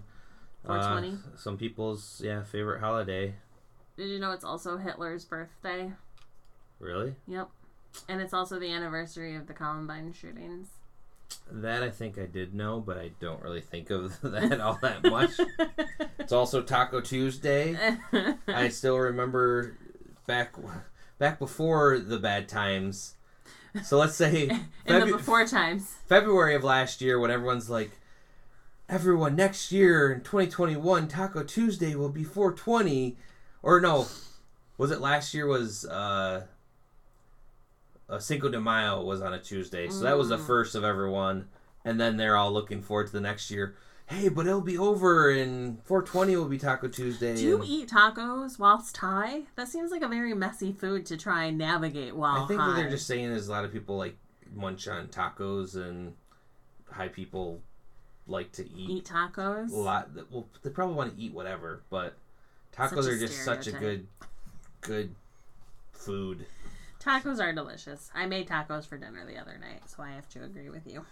uh, 420. some people's yeah favorite holiday. Did you know it's also Hitler's birthday? Really? Yep. And it's also the anniversary of the Columbine shootings. That I think I did know, but I don't really think of that all that much. It's also Taco Tuesday. I still remember back back before the bad times. So let's say In the before times. February of last year when everyone's like, everyone next year in 2021 Taco Tuesday will be 420, or no, was it last year was uh, uh Cinco de Mayo was on a Tuesday, so that was the Mm. first of everyone, and then they're all looking forward to the next year. Hey, but it'll be over, and 420 will be Taco Tuesday. Do you and eat tacos whilst high? That seems like a very messy food to try and navigate while I think high. what they're just saying is a lot of people like munch on tacos, and high people like to eat eat tacos. a lot that well they probably want to eat whatever but tacos are just such a good good food Tacos are delicious. I made tacos for dinner the other night, so I have to agree with you.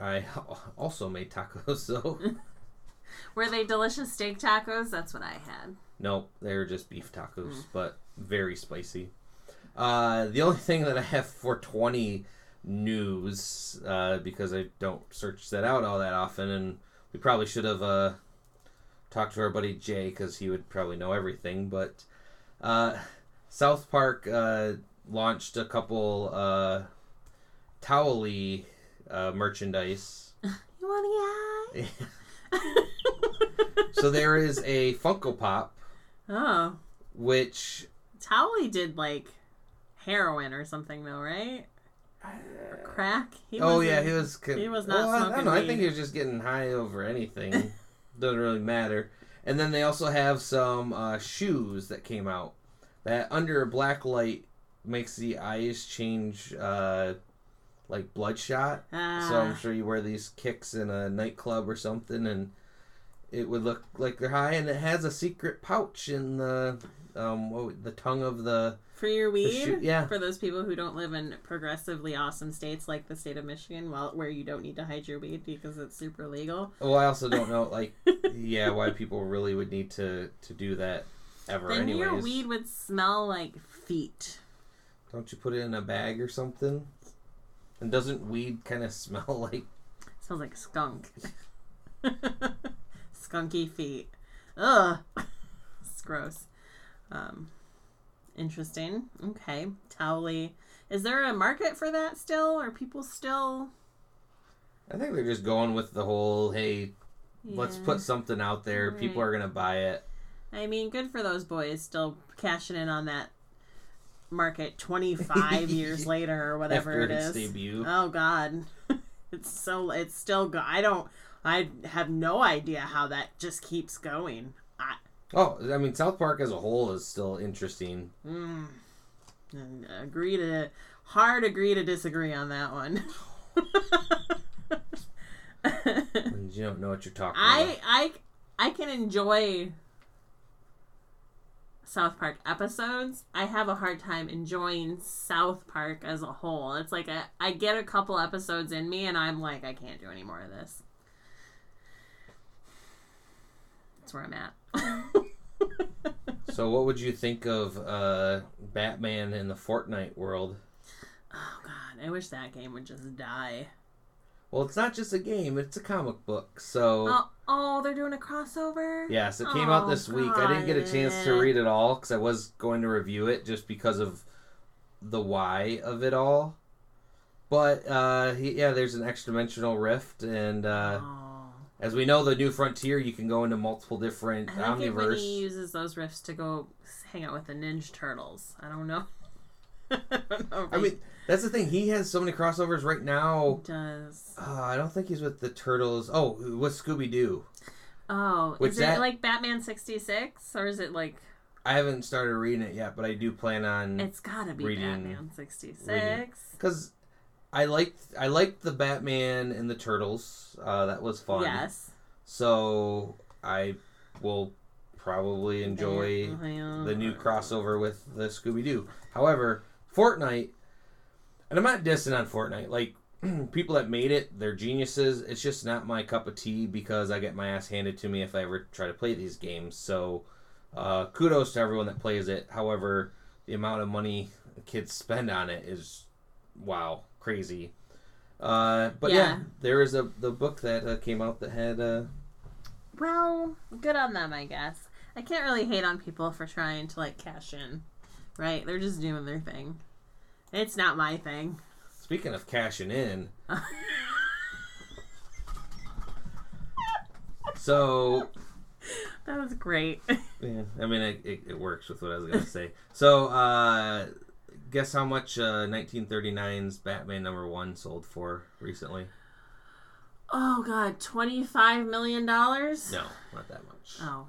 I also made tacos so Were they delicious steak tacos? That's what I had. No, they were just beef tacos Mm. but very spicy uh the only thing that i have for 20 news uh because i don't search that out all that often and we probably should have uh talked to our buddy jay because he would probably know everything but uh south park uh launched a couple uh towel uh merchandise You want to so there is a funko pop oh, which Towelie did like heroin or something though, right? Or crack. He oh yeah, he was. con- he was not Well, I- I, don't know. I think he was just getting high over anything. Doesn't really matter. And then they also have some uh, shoes that came out that under a black light makes the eyes change uh, like bloodshot. Ah, so I'm sure you wear these kicks in a nightclub or something, and it would look like they're high. And it has a secret pouch in the um what, the tongue of the for your weed. shoe- yeah. For those people who don't live in progressively awesome states like the state of Michigan, well, where you don't need to hide your weed because it's super legal. Well, I also don't know, like, yeah, why people really would need to to do that ever. then anyways, your weed would smell like feet. don't you put it in a bag or something? And doesn't weed kind of smell like? smells like skunk. Skunky feet. Ugh. It's gross. Um, interesting. Okay. Towelie. Is there a market for that still? Are people still. I think they're just going with the whole, hey, let's put something out there. People are gonna buy it. I mean, good for those boys still cashing in on that market 25 years later or whatever after it is. debut. Oh God, it's so it's still go. I don't. I have no idea how that just keeps going. I Oh, I mean, South Park as a whole is still interesting. mm, agree to hard agree to disagree on that one. You don't know what you're talking I about. I I can enjoy South Park episodes. I have a hard time enjoying South Park as a whole. It's like a, I get a couple episodes in me and I'm like I can't do any more of this. That's where I'm at. So, what would you think of uh, Batman in the Fortnite world? oh god, I wish that game would just die. Well, it's not just a game; it's a comic book. So. Oh, oh, they're doing a crossover? Yes, it came out Oh, this week. I didn't get a chance to read it all because I was going to review it just because of the why of it all. But uh, he, yeah, there's an extra dimensional rift, and uh, Oh. as we know, the new frontier, you can go into multiple different I when omniverse. he uses those riffs to go hang out with the Ninja Turtles. I don't know. I don't know I mean, that's the thing. He has so many crossovers right now. He does. Uh, I don't think he's with the Turtles. Oh, with Scooby Doo. Oh, Which is that- it like Batman sixty six or is it like I haven't started reading it yet, but I do plan on it's gotta be Reading- Batman sixty six? because I liked I liked the Batman and the Turtles. Uh, that was fun. Yes. So I will probably enjoy the new crossover with the Scooby Doo. However, Fortnite, and I'm not dissing on Fortnite. Like people that made it, they're geniuses. It's just not my cup of tea because I get my ass handed to me if I ever try to play these games. So uh, kudos to everyone that plays it. However, the amount of money kids spend on it is wow, crazy. Uh, but yeah. Yeah. there is a the book that uh, came out that had uh, Well, good on them, I guess. I can't really hate on people for trying to like cash in, right? They're just doing their thing. It's not my thing. speaking of cashing in. So That was great. Yeah, I mean, it, it, it works with what I was gonna say. So, uh, guess how much uh, 1939's Batman number one sold for recently? oh God, twenty five million dollars. No, not that much. Oh.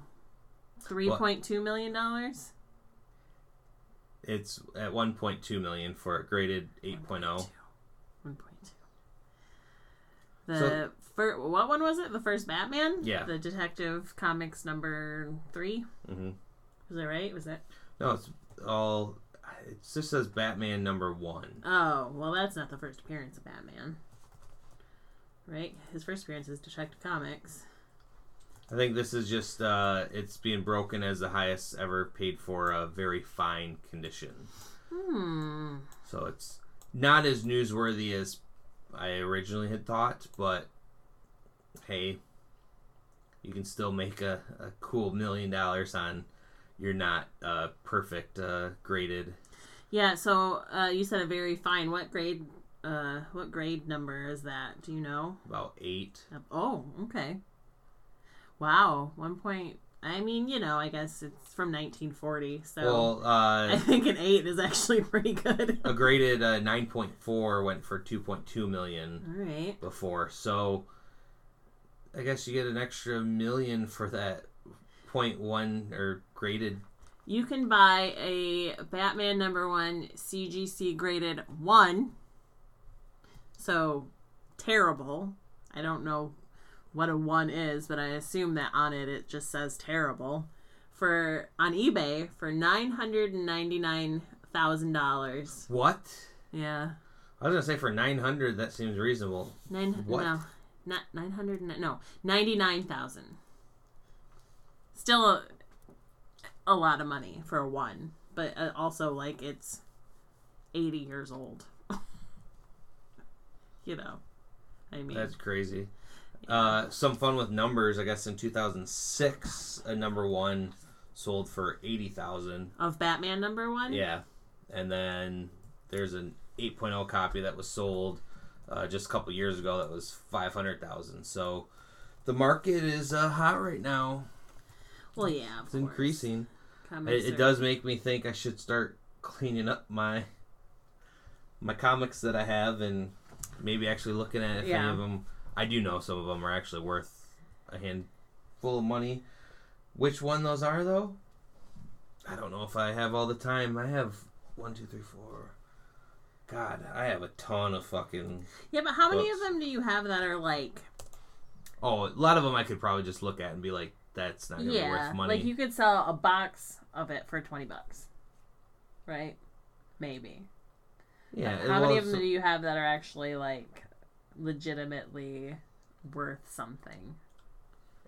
Three point two million dollars. It's at 1.2 million for a graded oh. 8.0. One point two. The So- fir- what one was it? The first Batman. Yeah. The Detective Comics number three. Mm-hmm. Was that right? Was that No, it's all. It just says Batman number one. Oh well, that's not the first appearance of Batman. Right. His first appearance is Detective Comics. I think this is just uh, it's being broken as the highest ever paid for a very fine condition. Hmm. So it's not as newsworthy as I originally had thought, but hey, you can still make a, a cool million dollars on your not uh, perfect uh, graded. Yeah. So uh, you said a very fine. What grade? Uh, what grade number is that? Do you know? About eight. Oh, okay. Wow, one point. I mean, you know, I guess it's from 1940, so Well, I uh, think an eight is actually pretty good. a graded uh, 9.4 went for 2.2 million All right. before, so I guess you get an extra million for that point one or graded. You can buy a Batman number one CGC graded one. So terrible. I don't know what a one is, but I assume that on it it just says terrible. For on eBay for nine hundred and ninety nine thousand dollars. What? Yeah. I was gonna say for 900, that seems reasonable. Nine What? no. Not nine hundred no. Ninety nine thousand. Still a, a lot of money for a one. But uh, also like it's eighty years old. you know. I mean That's crazy. Uh, some fun with numbers. I guess in 2006, a number one sold for 80,000. of Batman number one? Yeah, and then there's an 8.0 copy that was sold uh, just a couple years ago that was 500,000. So the market is uh, hot right now. Well yeah, It's course. increasing. It, it does make me think I should start cleaning up my my comics that I have and maybe actually looking at if any Yeah. of them. I do know some of them are actually worth a handful of money. Which one those are though? I don't know if I have all the time. I have one, two, three, four. God, I have a ton of fucking. Yeah, but how many of them do you have that are like Oh, a lot of them I could probably just look at and be like, "That's not gonna be worth money." Like you could sell a box of it for twenty bucks. Right? Maybe. yeah. How well, many of so- them do you have that are actually like legitimately worth something?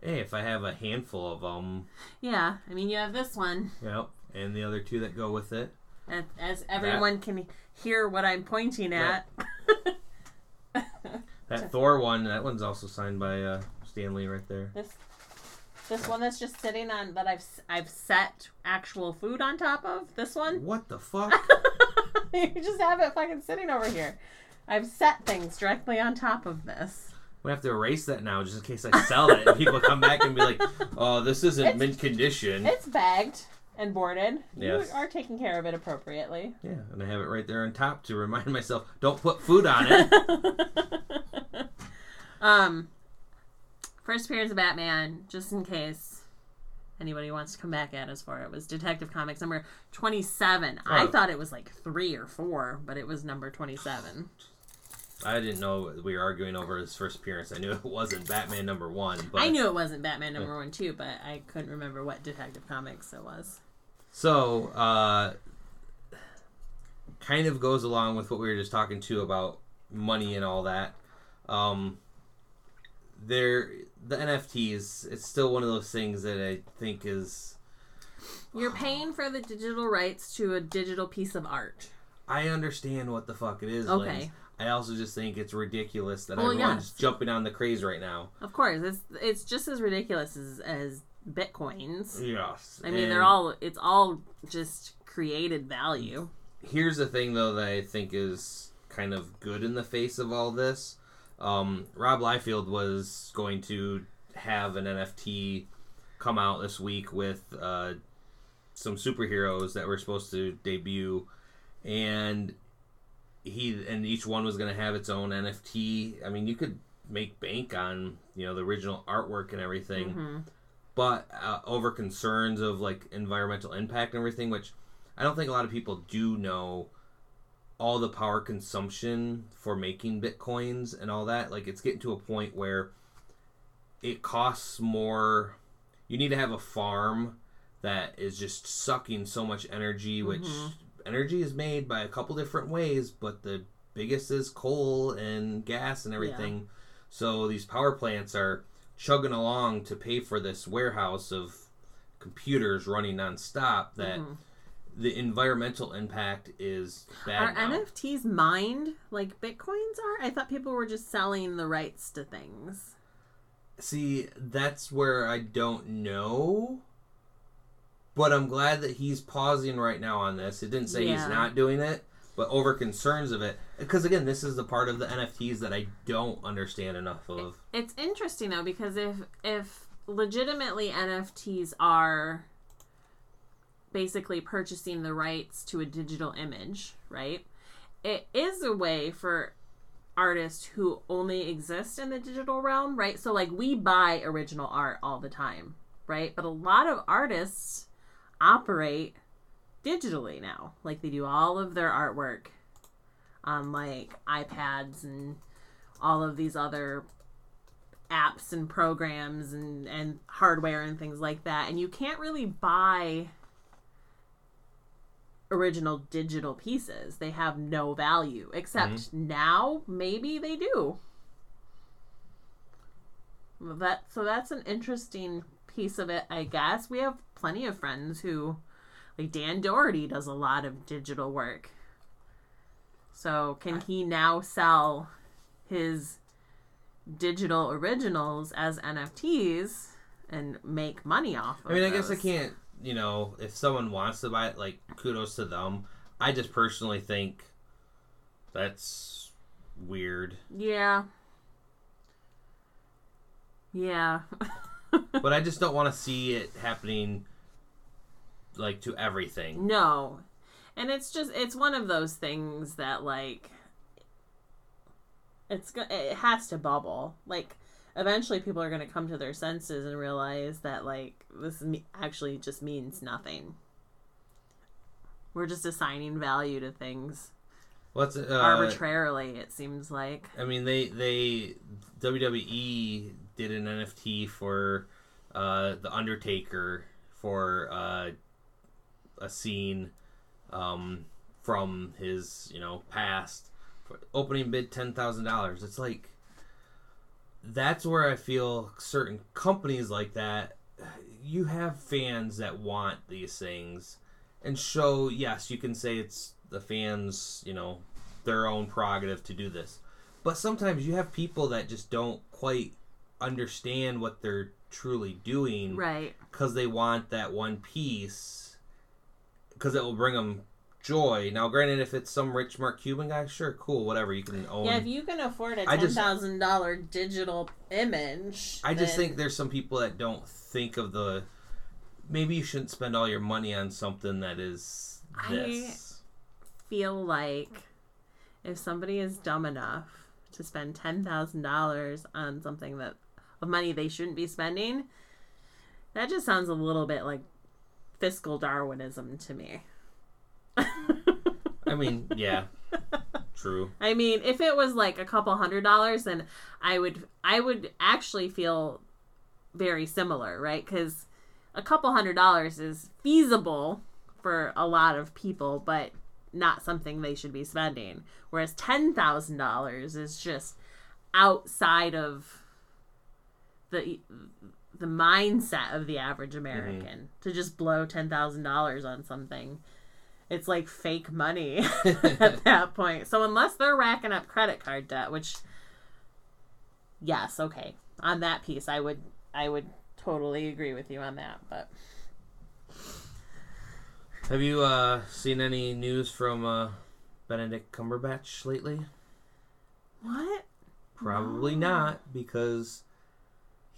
Hey, if I have a handful of them, Yeah, I mean you have this one, Yep, and the other two that go with it. as, as everyone can hear what I'm pointing at. That Thor one, that one's also signed by uh, Stanley right there. this this one that's just sitting on that I've I've set actual food on top of. This one, What the fuck? you just have it fucking sitting over here. I've set things directly on top of this. We have to erase that now just in case I sell it and people come back and be like, "Oh, this isn't It's- mint condition." It's bagged and boarded. Yes. You are taking care of it appropriately. Yeah, and I have it right there on top to remind myself, "Don't put food on it." um, first appearance of Batman, just in case anybody wants to come back at us for it, was Detective Comics number 27. I Oh. thought it was like three or four, but it was number 27. I didn't know we were arguing over his first appearance. I knew it wasn't Batman number one, but I knew it wasn't Batman number one, too, but I couldn't remember what Detective Comics it was. So, uh, kind of goes along with what we were just talking to about money and all that. Um, there, the NFTs, it's still one of those things that I think is. You're paying for the digital rights to a digital piece of art. I understand what the fuck it is. Okay. Lynn. I also just think it's ridiculous that Well, everyone's yes. jumping on the craze right now. Of course, it's it's just as ridiculous as, as bitcoins. Yes. I mean, and- they're all it's all just created value. here's the thing though that I think is kind of good in the face of all this. Um, Rob Liefeld was going to have an NFT come out this week with uh, some superheroes that were supposed to debut, and he and each one was going to have its own NFT. I mean, you could make bank on you know the original artwork and everything hmm but uh, over concerns of like environmental impact and everything, which I don't think a lot of people do know all the power consumption for making bitcoins and all that. Like it's getting to a point where it costs more. You need to have a farm that is just sucking so much energy, which Mhm. Energy is made by a couple different ways, but the biggest is coal and gas and everything. Yeah. So these power plants are chugging along to pay for this warehouse of computers running nonstop that Mhm. the environmental impact is bad Are now. NFTs mined like bitcoins are? I thought people were just selling the rights to things. See, that's where I don't know. But I'm glad that he's pausing right now on this. It didn't say Yeah. he's not doing it, but over concerns of it. Because again, this is the part of the NFTs that I don't understand enough of. It's interesting though because if if legitimately NFTs are basically purchasing the rights to a digital image, right? It is a way for artists who only exist in the digital realm, right? So like we buy original art all the time, right? But a lot of artists operate digitally now. Like they do all of their artwork on like iPads and all of these other apps and programs and, and hardware and things like that. And you can't really buy original digital pieces. They have no value. Except mm-hmm. now maybe they do. That so that's an interesting piece of it, I guess. We have plenty of friends who like Dan Doherty does a lot of digital work. So can he now sell his digital originals as NFTs and make money off of I mean, I guess I those? can't, you know, if someone wants to buy it, like, kudos to them. I just personally think that's weird. Yeah. Yeah. but I just don't want to see it happening, like, to everything. no. And it's just it's one of those things that like it's it has to bubble. Like eventually people are going to come to their senses and realize that like this actually just means nothing. We're just assigning value to things What's uh, arbitrarily it seems like. I mean, they they WWE did an NFT for uh, the Undertaker for uh, a scene um, from his you know past. Opening bid ten thousand dollars. It's like that's where I feel certain companies like that. You have fans that want these things, and show yes, you can say it's the fans, you know, their own prerogative to do this. But sometimes you have people that just don't quite understand what they're truly doing Right. because they want that one piece because it will bring them joy. Now, granted, if it's some rich Mark Cuban guy, sure, cool, whatever. You can own. Yeah, if you can afford a ten thousand dollar digital image, I just then- think there's some people that don't think of the. Maybe you shouldn't spend all your money on something that is I- feel like if somebody is dumb enough to spend ten thousand dollars on something that of money they shouldn't be spending, that just sounds a little bit like fiscal Darwinism to me. I mean, yeah, true. I mean, if it was like a couple hundred dollars, then I would I would actually feel very similar, right? Because a couple hundred dollars is feasible for a lot of people, but not something they should be spending. Whereas ten thousand dollars is just outside of the the mindset of the average American to just blow ten thousand dollars on something. It's like fake money at that point. So unless they're racking up credit card debt, which yes, okay. On that piece I would I would totally agree with you on that, but Have you uh, seen any news from uh, Benedict Cumberbatch lately? what? Probably No. not, because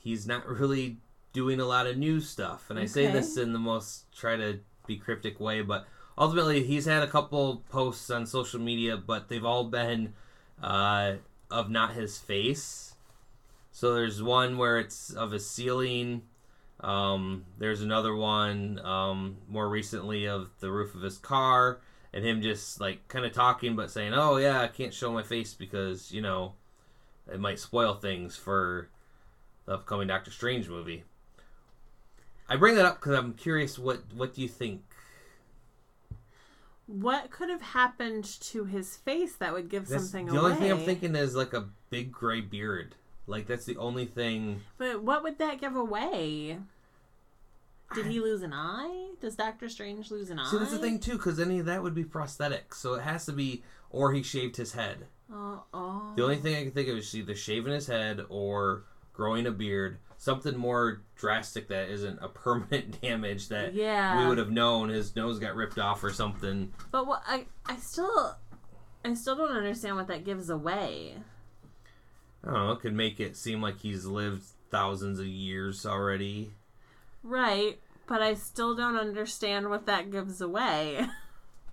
he's not really doing a lot of new stuff. And I say this in the most try to be cryptic way, but ultimately he's had a couple posts on social media, but they've all been uh, of not his face. So there's one where it's of his ceiling. Um, there's another one um, more recently of the roof of his car and him just like kind of talking but saying, "Oh yeah, I can't show my face because you know it might spoil things for the upcoming Doctor Strange movie." I bring that up because I'm curious. What what do you think? What could have happened to his face that would give That's- something the away? The only thing I'm thinking is like a big gray beard. Like that's the only thing. But what would that give away? Did he lose an eye? Does Doctor Strange lose an eye? See, that's the thing too, because any of that would be prosthetic. So it has to be, or he shaved his head. Oh, oh. The only thing I can think of is either shaving his head or growing a beard. Something more drastic that isn't a permanent damage that yeah. we would have known his nose got ripped off or something. But what I I still I still don't understand what that gives away. I don't know. It could make it seem like he's lived thousands of years already. Right, but I still don't understand what that gives away.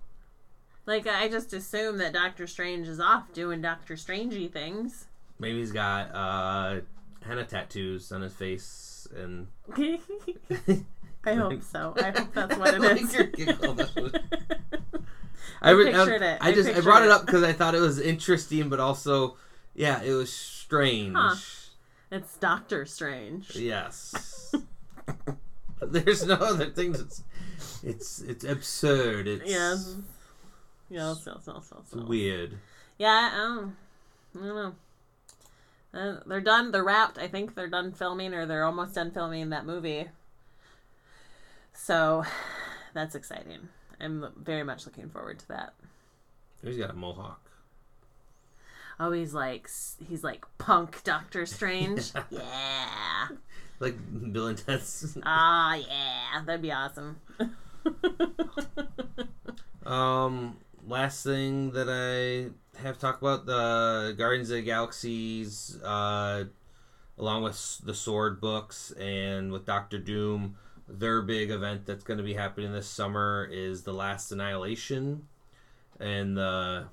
like I just assume that Doctor Strange is off doing Doctor Strangey things. Maybe he's got uh, henna tattoos on his face and. I hope so. I hope that's what it is. giggle. I pictured it. I I just I brought it it. up because I thought it was interesting, but also, yeah, it was strange. Huh. It's Doctor Strange. Yes. There's no other thing that's. It's it's absurd. It's Yes. Yes, yes, yes, yes, yes. weird. Yeah, um, I don't know. Uh, they're done. They're wrapped. I think they're done filming, or they're almost done filming that movie. So, that's exciting. I'm very much looking forward to that. He's got a mohawk. Oh, he's like he's like punk Doctor Strange. yeah. Like Bill and Ted's. Ah, yeah. That'd be awesome. Um, last thing that I have to talk about the Guardians of the Galaxies, uh, along with the Sword books and with Doctor Doom, their big event that's going to be happening this summer is the Last Annihilation, and the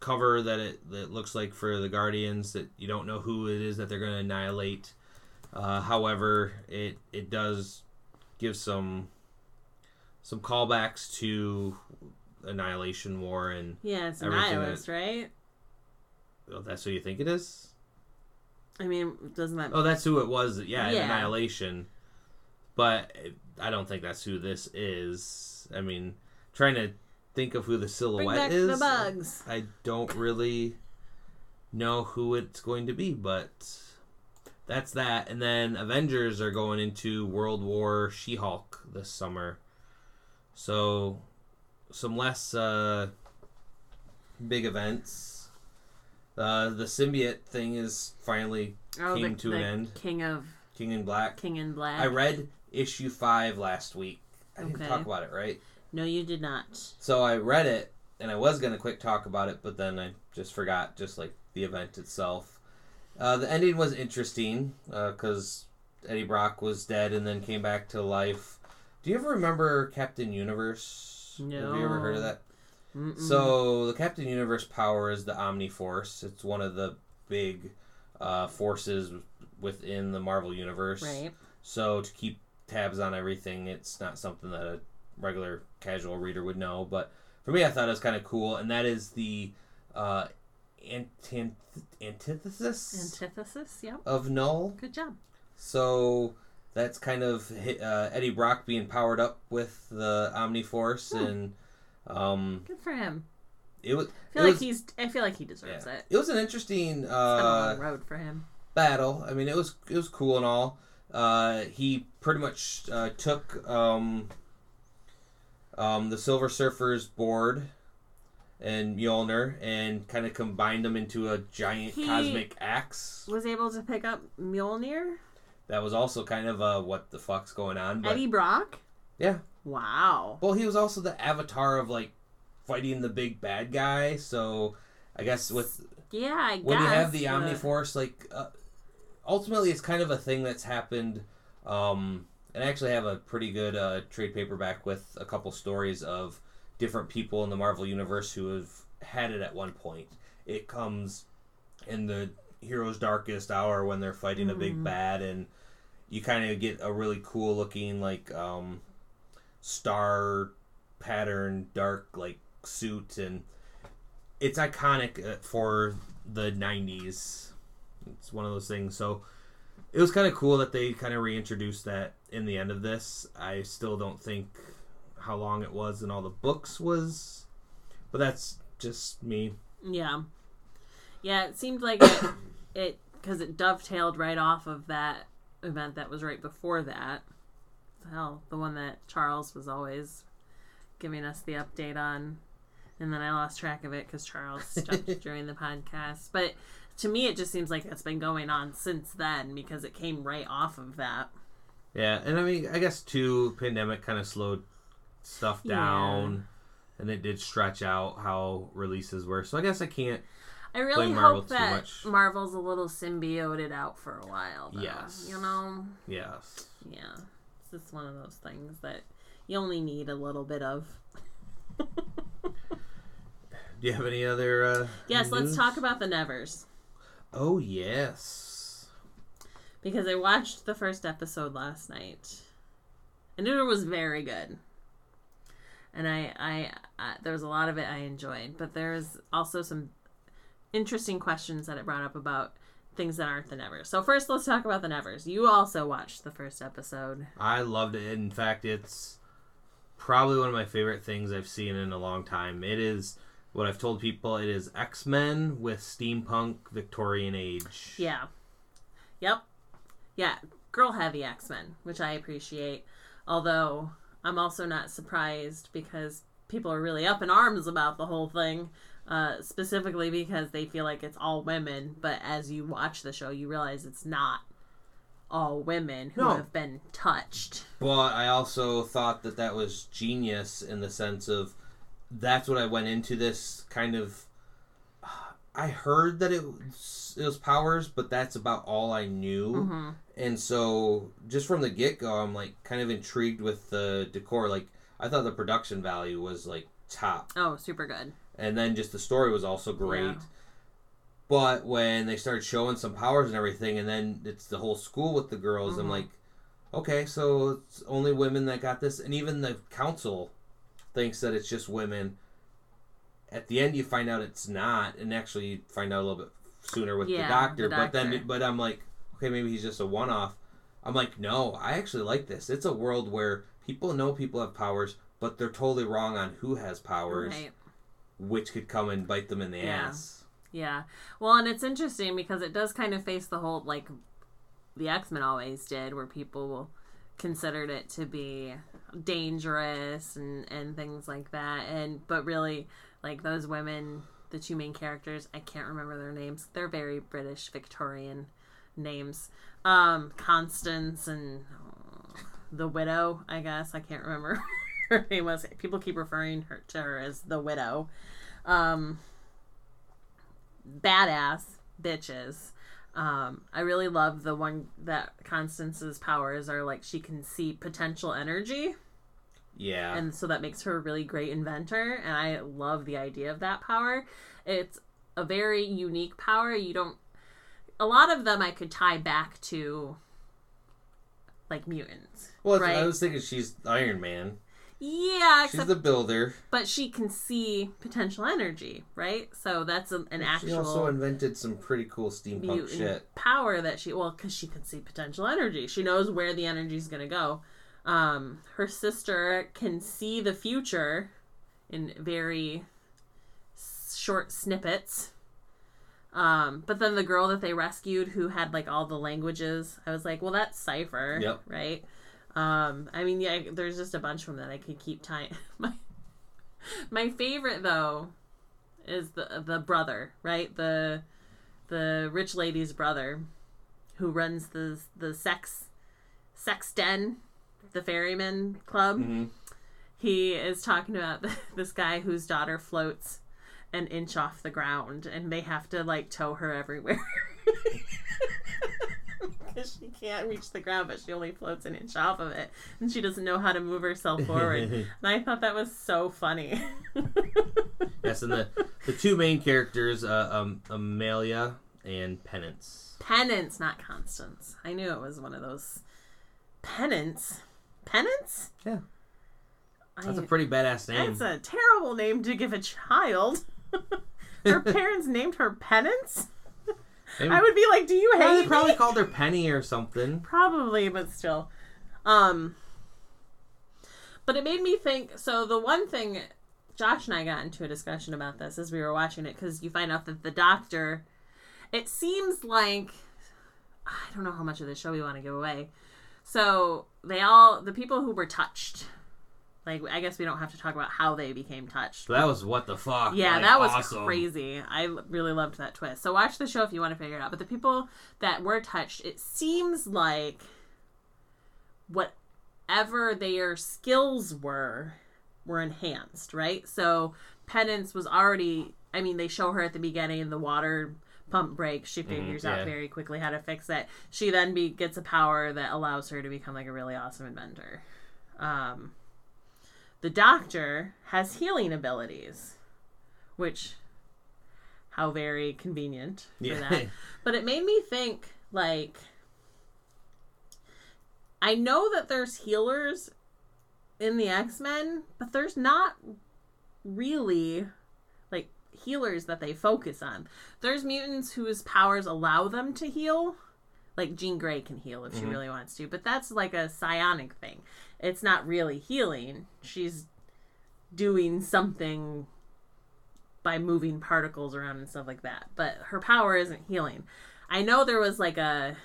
cover that it that looks like for the Guardians that you don't know who it is that they're going to annihilate. Uh, however, it it does give some some callbacks to Annihilation War, and yeah, it's Annihilus, right? oh, that's who you think it is. I mean, doesn't that? Oh, that's who it was. Yeah, Yeah. Annihilation. But I don't think that's who this is. I mean, trying to think of who the Bring silhouette back is. the bugs. I don't really know who it's going to be, but that's that. And then Avengers are going into World War She Hulk this summer. So some less uh, big events. Uh, the symbiote thing is finally Oh, came the, to an end. King of King in Black. King in Black. I read issue five last week. I didn't talk about it, right? No, you did not. So I read it, and I was gonna quick talk about it, but then I just forgot, just like the event itself. Uh, the ending was interesting because Eddie Brock was dead and then came back to life. Do you ever remember Captain Universe? Have you ever heard of that? Mm-mm. So the Captain Universe power is the Omni Force. It's one of the big uh, forces within the Marvel Universe. right. So to keep tabs on everything, it's not something that a regular casual reader would know. But for me, I thought it was kind of cool, and that is the uh, antith- antithesis Antithesis. Yep. of Knull. Good job. So that's kind of uh, Eddie Brock being powered up with the Omni Force, Hmm. and um, Good for him. it was I feel like was- he's. I feel like he deserves yeah. it. It was an interesting It's been a uh, road for him. battle. I mean, it was it was cool and all. Uh, he pretty much uh, took um, um, the Silver Surfers board and Mjolnir and kind of combined them into a giant He- cosmic axe. Was able to pick up Mjolnir. That was also kind of a what the fuck's going on. But Eddie Brock. Yeah. Wow. well, he was also the avatar of like fighting the big bad guy. So I guess with Yeah, I when guess. you have the but- Omni Force, like uh, ultimately, it's kind of a thing that's happened. Um, and I actually have a pretty good uh, trade paperback with a couple stories of different people in the Marvel universe who have had it at one point. It comes in the hero's darkest hour when they're fighting a big bad, and you kind of get a really cool looking like um, star pattern dark like suit and it's iconic uh, for the 90s it's one of those things. So it was kind of cool that they kind of reintroduced that in the end of this. I still don't think how long it was in all the books was but that's just me. Yeah. Yeah, it seemed like it, it because it dovetailed right off of that event that was right before that. Hell, the one that Charles was always giving us the update on, and then I lost track of it because Charles stopped during the podcast. But to me, it just seems like it's been going on since then because it came right off of that. yeah and i mean i guess too pandemic kind of slowed stuff Yeah. down and it did stretch out how releases were so i guess i can't I really Marvel hope that. Marvel's a little symbioted out for a while. Though. Yes. You know. yes Yeah, it's just one of those things that you only need a little bit of. do you have any other uh Yes, let's talk about the Nevers oh yes because I watched the first episode last night, and it was very good. And I, I, I there was a lot of it I enjoyed, but there's also some interesting questions that it brought up about things that aren't the Nevers. So first, let's talk about the Nevers. You also watched the first episode. I loved it. In fact, it's probably one of my favorite things I've seen in a long time. It is what I've told people. It is X Men with steampunk Victorian age. Yeah. Yep. Yeah, girl heavy X Men, which I appreciate. Although I'm also not surprised because people are really up in arms about the whole thing, uh, specifically because they feel like it's all women. But as you watch the show, you realize it's not all women who No. have been touched. But I also thought that that was genius in the sense of that's what I went into this kind of. I heard that it was, it was powers, but that's about all I knew. hmm And so, just from the get go, I'm like kind of intrigued with the decor. Like, I thought the production value was like top. Oh, super good. And then just the story was also great. Yeah. But when they started showing some powers and everything, and then it's the whole school with the girls, I'm Mhm. like, okay, so it's only women that got this, and even the council thinks that it's just women. At the end, you find out it's not, and actually you find out a little bit sooner with Yeah, the doctor. the But then, but I'm like, okay, maybe he's just a one-off. I'm like, no, I actually like this. It's a world where people know people have powers, but they're totally wrong on who has powers Right. Which could come and bite them in the Yeah. ass. Yeah. Well, and it's interesting because it does kind of face the whole like the X Men always did, where people considered it to be dangerous and and things like that. And but really, like those women, the two main characters, I can't remember their names. They're very British Victorian names. Um, Constance and uh, the widow, I guess I can't remember her name was. People keep referring her to her as the widow. Um, badass bitches. Um, I really love the one that Constance's powers are like she can see potential energy, Yeah. and so that makes her a really great inventor. And I love the idea of that power. It's a very unique power. You don't. A lot of them I could tie back to like mutants. well, right? I was thinking she's Iron Man. Yeah, She's the builder. but she can see potential energy, right? So that's a, an actual. She also invented some pretty cool steampunk shit. power that she well because she can see potential energy. She knows where the energy is going to go. Um, her sister can see the future in very short snippets. Um, but then the girl that they rescued who had like all the languages, I was like, well, that's Cypher, Yep. right? Um, I mean, yeah, there's just a bunch of them that I could keep tying. my my favorite though is the the brother, right? The the rich lady's brother, who runs the the sex sex den, the ferryman club. hmm He is talking about this guy whose daughter floats an inch off the ground, and they have to like tow her everywhere. Because she can't reach the ground, but she only floats an inch off of it, and she doesn't know how to move herself forward. and I thought that was so funny. Yes, and the the two main characters, uh, um, Amelia and Penance. Penance, not Constance. I knew it was one of those. Penance? Penance? Yeah. That's I- a pretty badass name. That's a terrible name to give a child. her parents named her Penance? Maybe- I would be like, do you Well, hate they probably me? called her Penny or something. Probably, but still. Um But it made me think so the one thing Josh and I got into a discussion about this as we were watching it because you find out that the doctor it seems like I don't know how much of the show we want to give away. So they all the people who were touched like I guess we don't have to talk about how they became touched. That was what the fuck. Yeah, like, that was awesome. crazy. I really loved that twist. So watch the show if you want to figure it out. But the people that were touched, it seems like whatever their skills were were enhanced, right? So Penance was already I mean, they show her at the beginning the water pump breaks. She figures yeah. out very quickly how to fix it. She then be, gets a power that allows her to become like a really awesome inventor. Um, the doctor has healing abilities, which how very convenient for Yeah. that. But it made me think like I know that there's healers in the X-Men, but there's not really like healers that they focus on. There's mutants whose powers allow them to heal. Like Jean Grey can heal if she Mhm. really wants to, but that's like a psionic thing. It's not really healing. She's doing something by moving particles around and stuff like that. But her power isn't healing. I know there was like a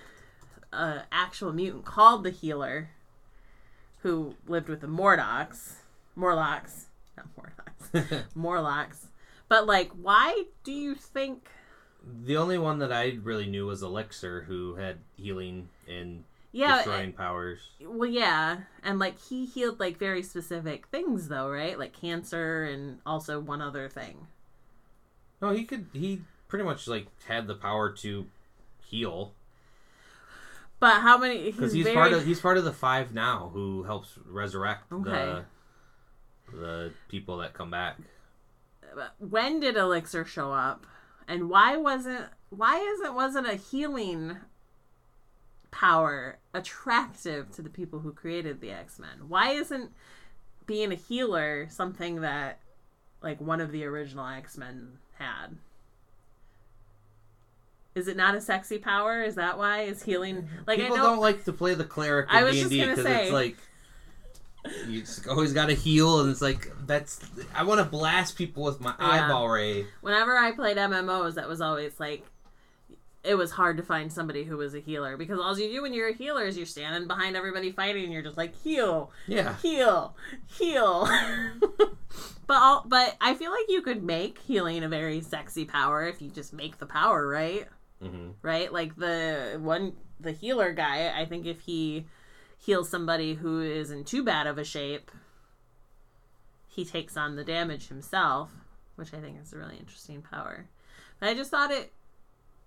a actual mutant called the Healer who lived with the Morlocks. Morlocks. Not Morlocks. Morlocks. But like why do you think the only one that I really knew was Elixir, who had healing and Yeah, destroying powers. well yeah, and like he healed like very specific things though, right? Like cancer and also one other thing. No, he could. He pretty much like had the power to heal But how many because he's, he's, very, part of he's part of the five now who helps resurrect Okay. the the people that come back. when did elixir show up and why wasn't why isn't wasn't a healing power attractive to the people who created the x-men why isn't being a healer something that like one of the original x-men had is it not a sexy power is that why is healing like People i know don't like to play the cleric in D and D because it's like you just always got to heal, and it's like that's I want to blast people with my Yeah. eyeball ray. whenever I played MMOs, that was always like it was hard to find somebody who was a healer because all you do when you're a healer is you're standing behind everybody fighting and you're just like heal, Yeah, heal, heal. but all, but I feel like you could make healing a very sexy power if you just make the power right, hmm right? Like the one the healer guy, I think if he heals somebody who is in too bad of a shape, he takes on the damage himself, which I think is a really interesting power. But I just thought it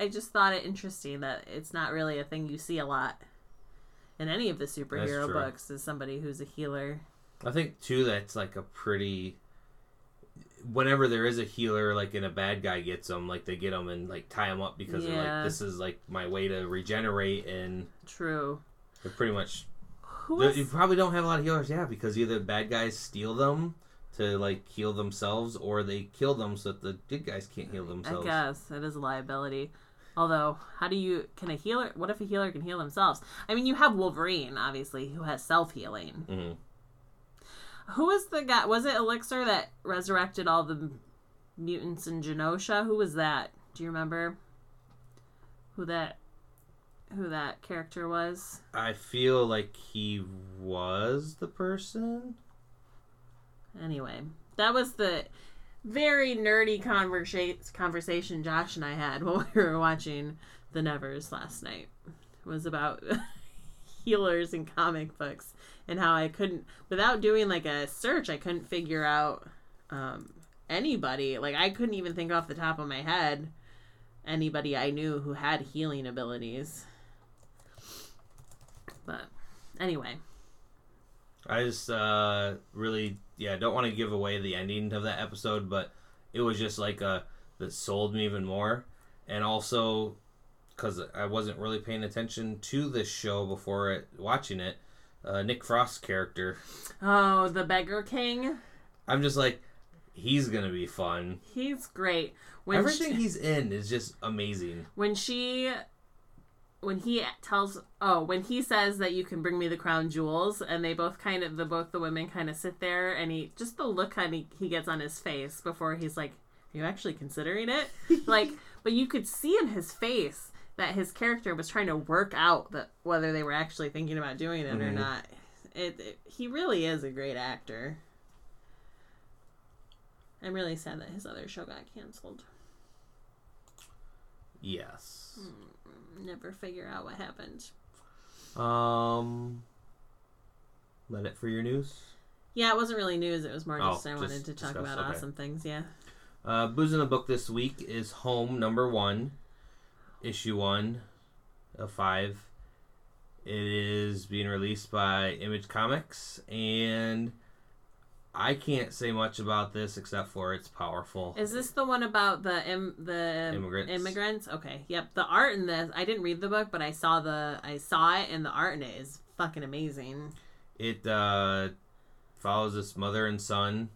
I just thought it interesting that it's not really a thing you see a lot in any of the superhero books is somebody who's a healer. I think too that's like a pretty. Whenever there is a healer, like and a bad guy gets them, like they get them and like tie them up because they're like, this is like my way to regenerate, and True. they're pretty much. Who You probably don't have a lot of healers, yeah, because either bad guys steal them to like heal themselves, or they kill them so that the good guys can't heal themselves I guess it is a liability. Although, how do you can a healer? What if a healer can heal themselves? I mean, you have Wolverine, obviously, who has self healing. hmm Who was the guy? Was it Elixir that resurrected all the mutants in Genosha? Who was that? Do you remember? Who that? Who that character was? I feel like he was the person. Anyway, that was the very nerdy conversa- conversation Josh and I had while we were watching The Nevers last night. Was about healers and comic books and how I couldn't, without doing like a search, I couldn't figure out um, anybody. Like, I couldn't even think off the top of my head anybody I knew who had healing abilities. But anyway, I just uh, really, yeah, don't want to give away the ending of that episode, but it was just like uh that sold me even more, and also because I wasn't really paying attention to this show before it, watching it. Uh, Nick Frost's character, oh, the Beggar King. I'm just like, he's gonna be fun. He's great. When Everything she, he's in is just amazing. when she when he tells oh when he says that you can bring me the crown jewels and they both kind of the both the women kind of sit there and he just the look kind of he gets on his face before he's like are you actually considering it? Like but you could see in his face that his character was trying to work out that whether they were actually thinking about doing it or Mhm. not. It, it he really is a great actor. I'm really sad that his other show got canceled. Yes. Never figure out what happened Um, let it for your news. Yeah, it wasn't really news. It was more Oh, just I just wanted to talk discuss, about okay. awesome things. Yeah. Uh, Booze in the Book this week is Home number one, issue one of five. It is being released by Image Comics, and I can't say much about this except for it's powerful. Is this the one about the Im- the Immigrants. Immigrants. Okay. Yep. The art in this, I didn't read the book, but I saw the I saw it, and the art in it is fucking amazing. It uh, follows this mother and son,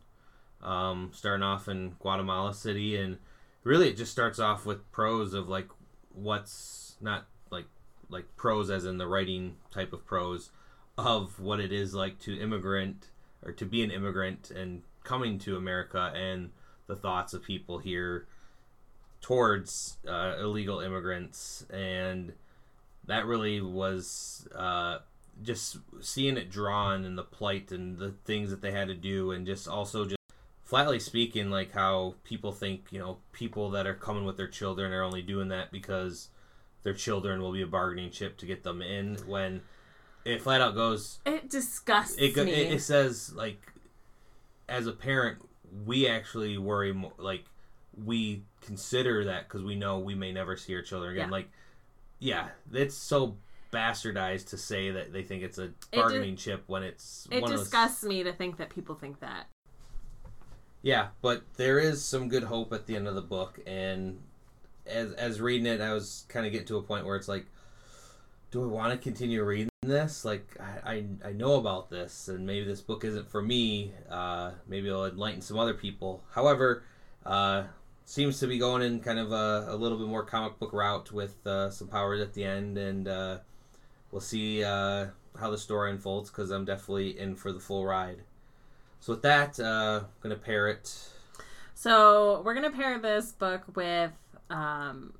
um, starting off in Guatemala City, and really it just starts off with prose of like what's not like like prose as in the writing type of prose of what it is like to immigrant or to be an immigrant and coming to America and the thoughts of people here towards uh, illegal immigrants. And that really was uh, just seeing it drawn and the plight and the things that they had to do and just also just flatly speaking like how people think you know people that are coming with their children are only doing that because their children will be a bargaining chip to get them in when it flat out goes It disgusts it, go, me. it, it says like as a parent we actually worry more like we consider that because we know we may never see our children again Yeah. like yeah it's so bastardized to say that they think it's a bargaining chip when it's it of those disgusts me to think that people think that. yeah but there is some good hope at the end of the book and as as reading it i was kind of getting to a point where it's like do i want to continue reading this? Like I, I i know about this and maybe this book isn't for me uh maybe it'll enlighten some other people. However uh seems to be going in kind of a, a little bit more comic book route with uh, some powers at the end and uh we'll see uh how the story unfolds because i'm definitely in for the full ride. So with that uh i'm gonna pair it. So we're gonna pair this book with um,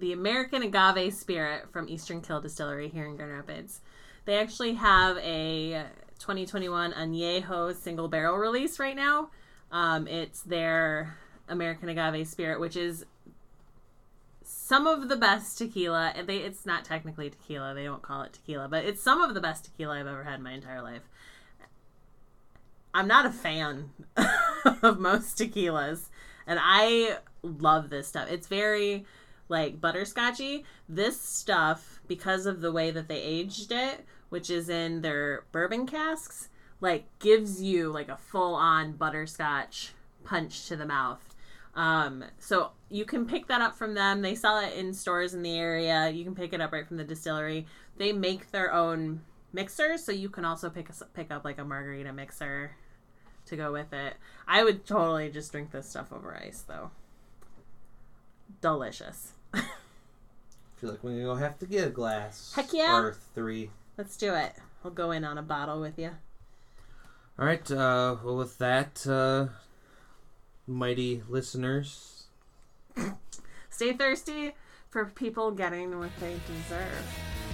the American Agave Spirit from Eastern Kille Distillery here in Grand Rapids. They actually have a 2021 Añejo single barrel release right now. Um, it's their American Agave Spirit, which is some of the best tequila. They, it's not technically tequila; they don't call it tequila, but it's some of the best tequila I've ever had in my entire life. I'm not a fan of most tequilas, and I love this stuff. It's very like butterscotchy. This stuff, because of the way that they aged it, which is in their bourbon casks, like gives you like a full on butterscotch punch to the mouth. Um, so you can pick that up from them. They sell it in stores in the area. You can pick it up right from the distillery. They make their own mixers, so you can also pick a, pick up like a margarita mixer to go with it. I would totally just drink this stuff over ice, though. Delicious. I feel like we're gonna have to get a glass. Heck yeah. Or three. Let's do it. I'll go in on a bottle with you. All right. Uh, well, with that, uh, mighty listeners, Stay thirsty for people getting what they deserve.